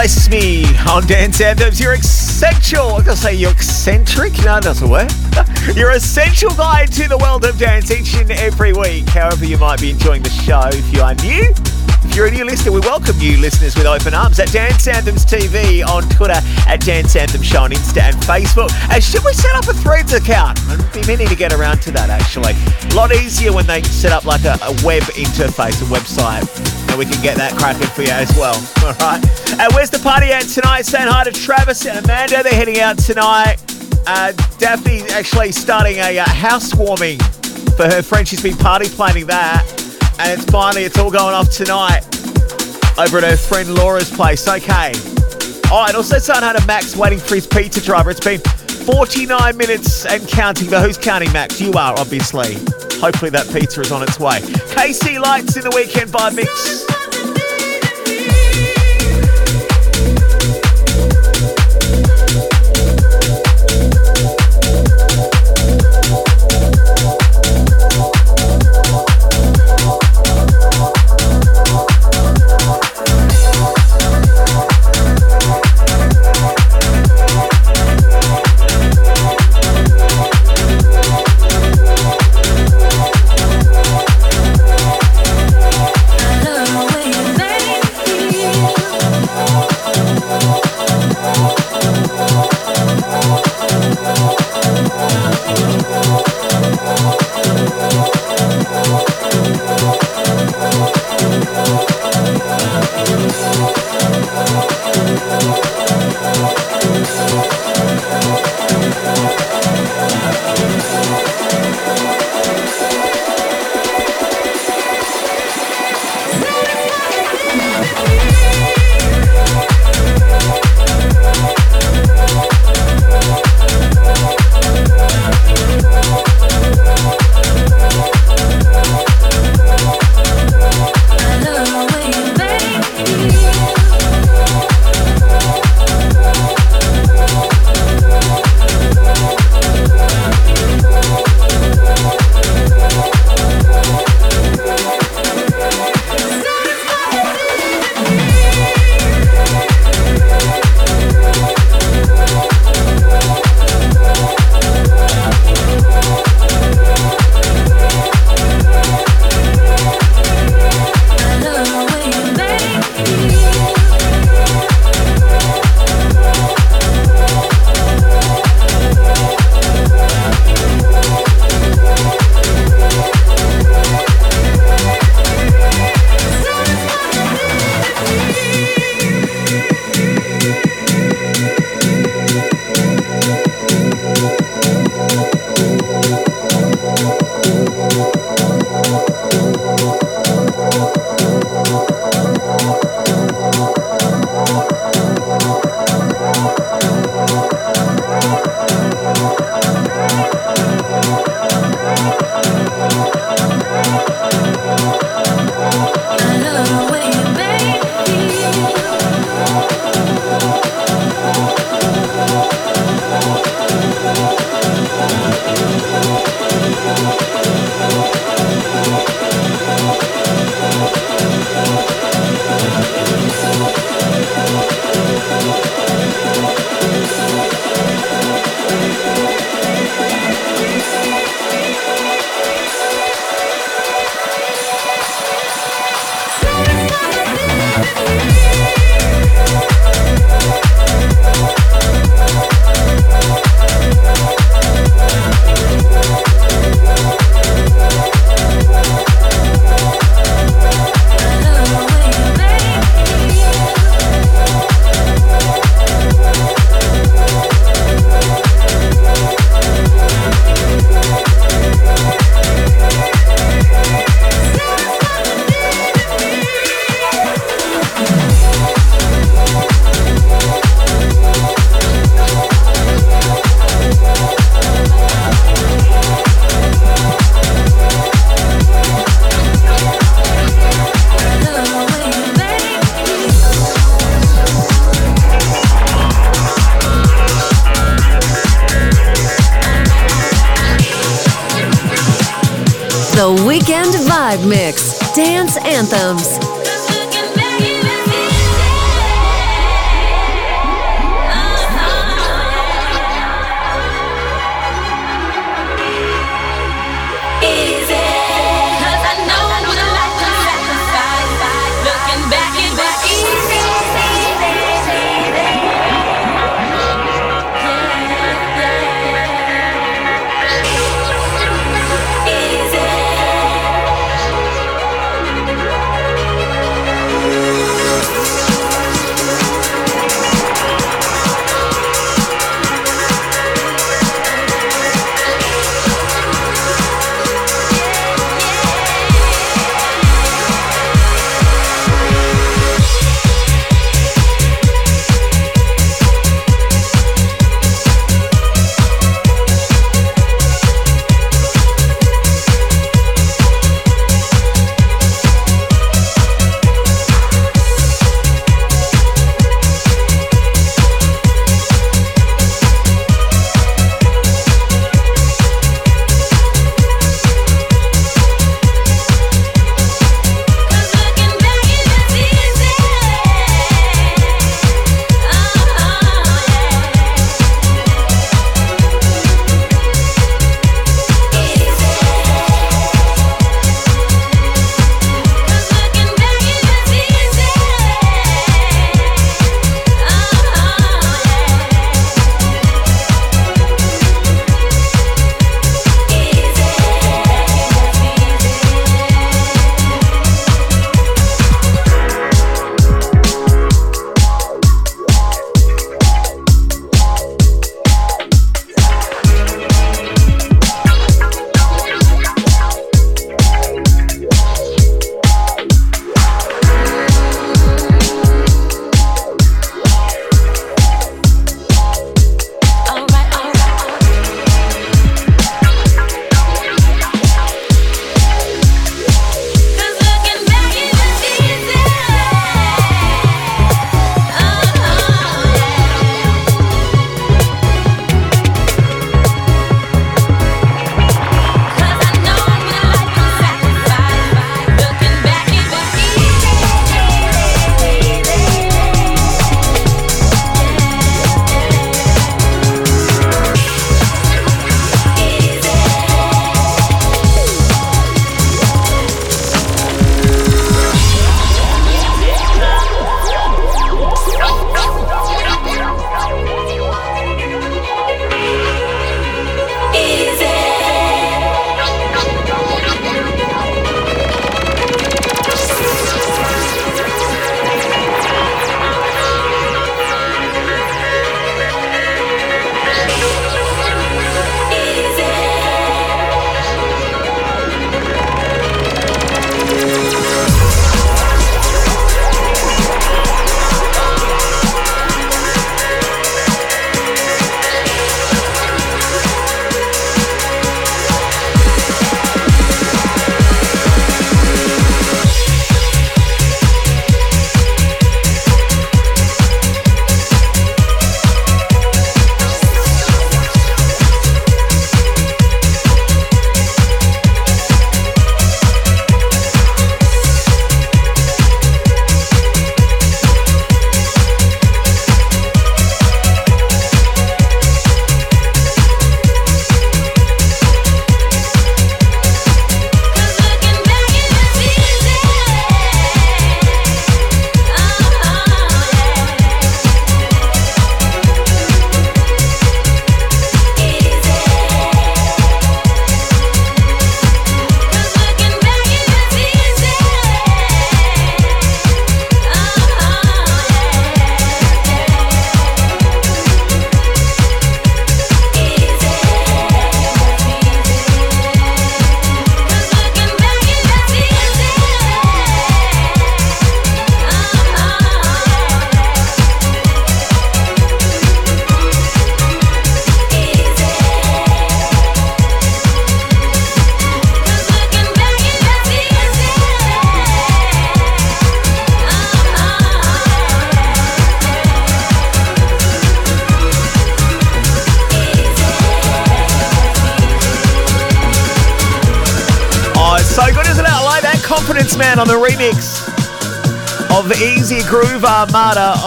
Bless Me on Dance Anthems. You're essential. I'm going to say you're eccentric. No, it doesn't work. you're essential guide to the world of dance each and every week. However, you might be enjoying the show if you are new. If you're a new listener, we welcome you listeners with open arms at Dance Anthems TV on Twitter, at Dance Anthem Show on Insta and Facebook. And should we set up a Threads account? I've been meaning to get around to that actually. A lot easier when they set up like a, a web interface, a website we can get that cracking for you as well. All right. And where's the party at tonight? Saying hi to Travis and Amanda. They're heading out tonight. Uh, Daphne's actually starting a uh, housewarming for her friend. She's been party planning that, and it's finally it's all going off tonight over at her friend Laura's place. Okay. All right. Also saying hi to Max waiting for his pizza driver. It's been 49 minutes and counting. But who's counting, Max? You are obviously. Hopefully that pizza is on its way. KC Lights in the weekend vibe mix. The Weekend Vibe Mix. Dance Anthems.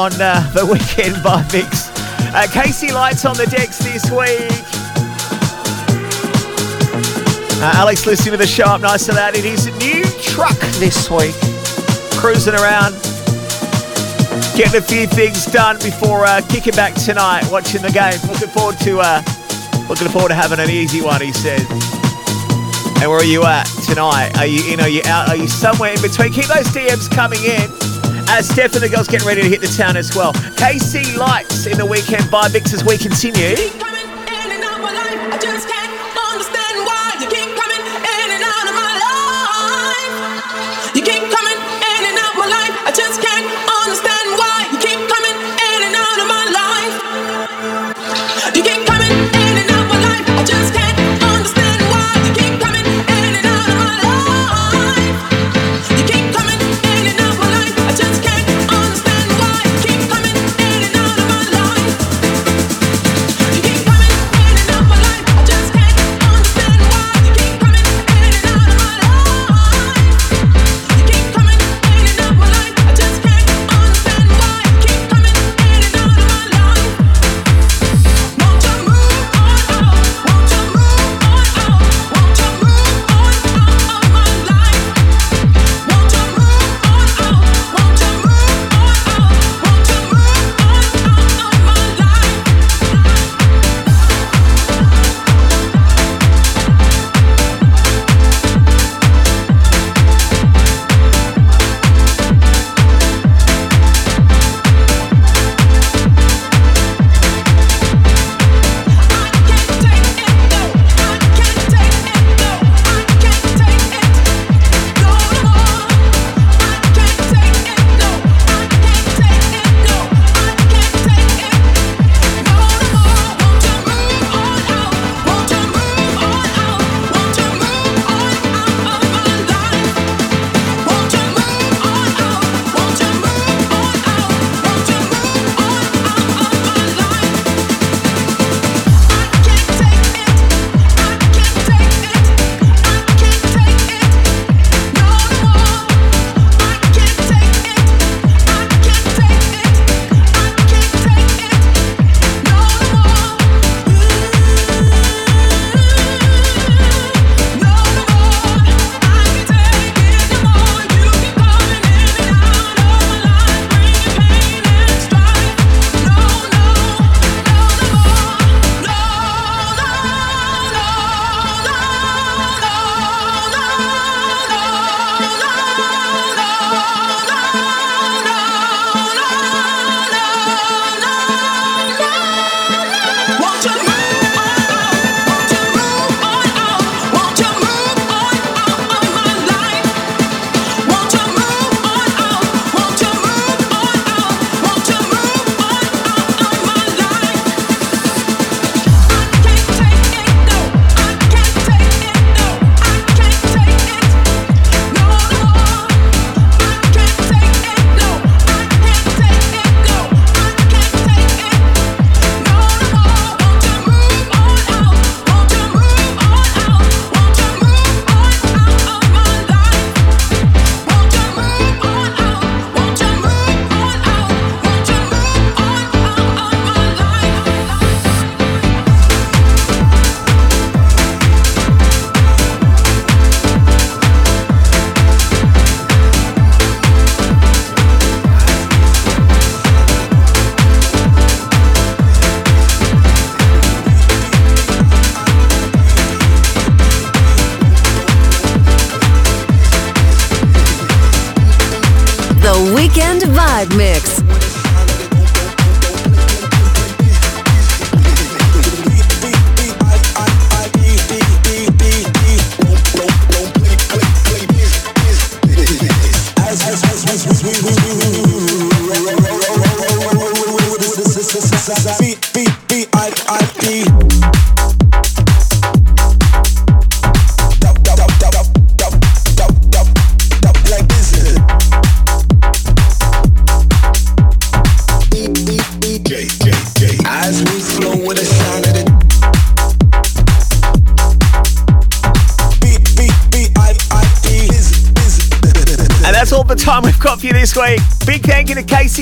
on uh, the weekend Vibe Mix. Uh, KC Lights on the decks this week. Uh, Alex listening to the show up nice to that. It is a new truck this week. Cruising around, getting a few things done before uh, kicking back tonight, watching the game. Looking forward to uh, looking forward to having an easy one, he says. And where are you at tonight? Are you in? Are you out? Are you somewhere in between? Keep those DMs coming in. Uh, Steph and the girls getting ready to hit the town as well. KC Lights in the weekend Vibe Mixers. we continue.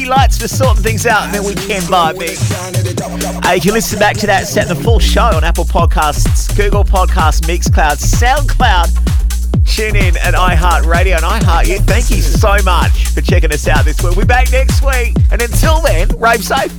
To Lights for sorting things out and then we can vibe me. Uh, you can listen back to that set the full show on Apple Podcasts, Google Podcasts, Mixcloud, SoundCloud. Tune in at iHeartRadio and iHeart. Thank you so much for checking us out this week. We'll be back next week. And until then, rave safe.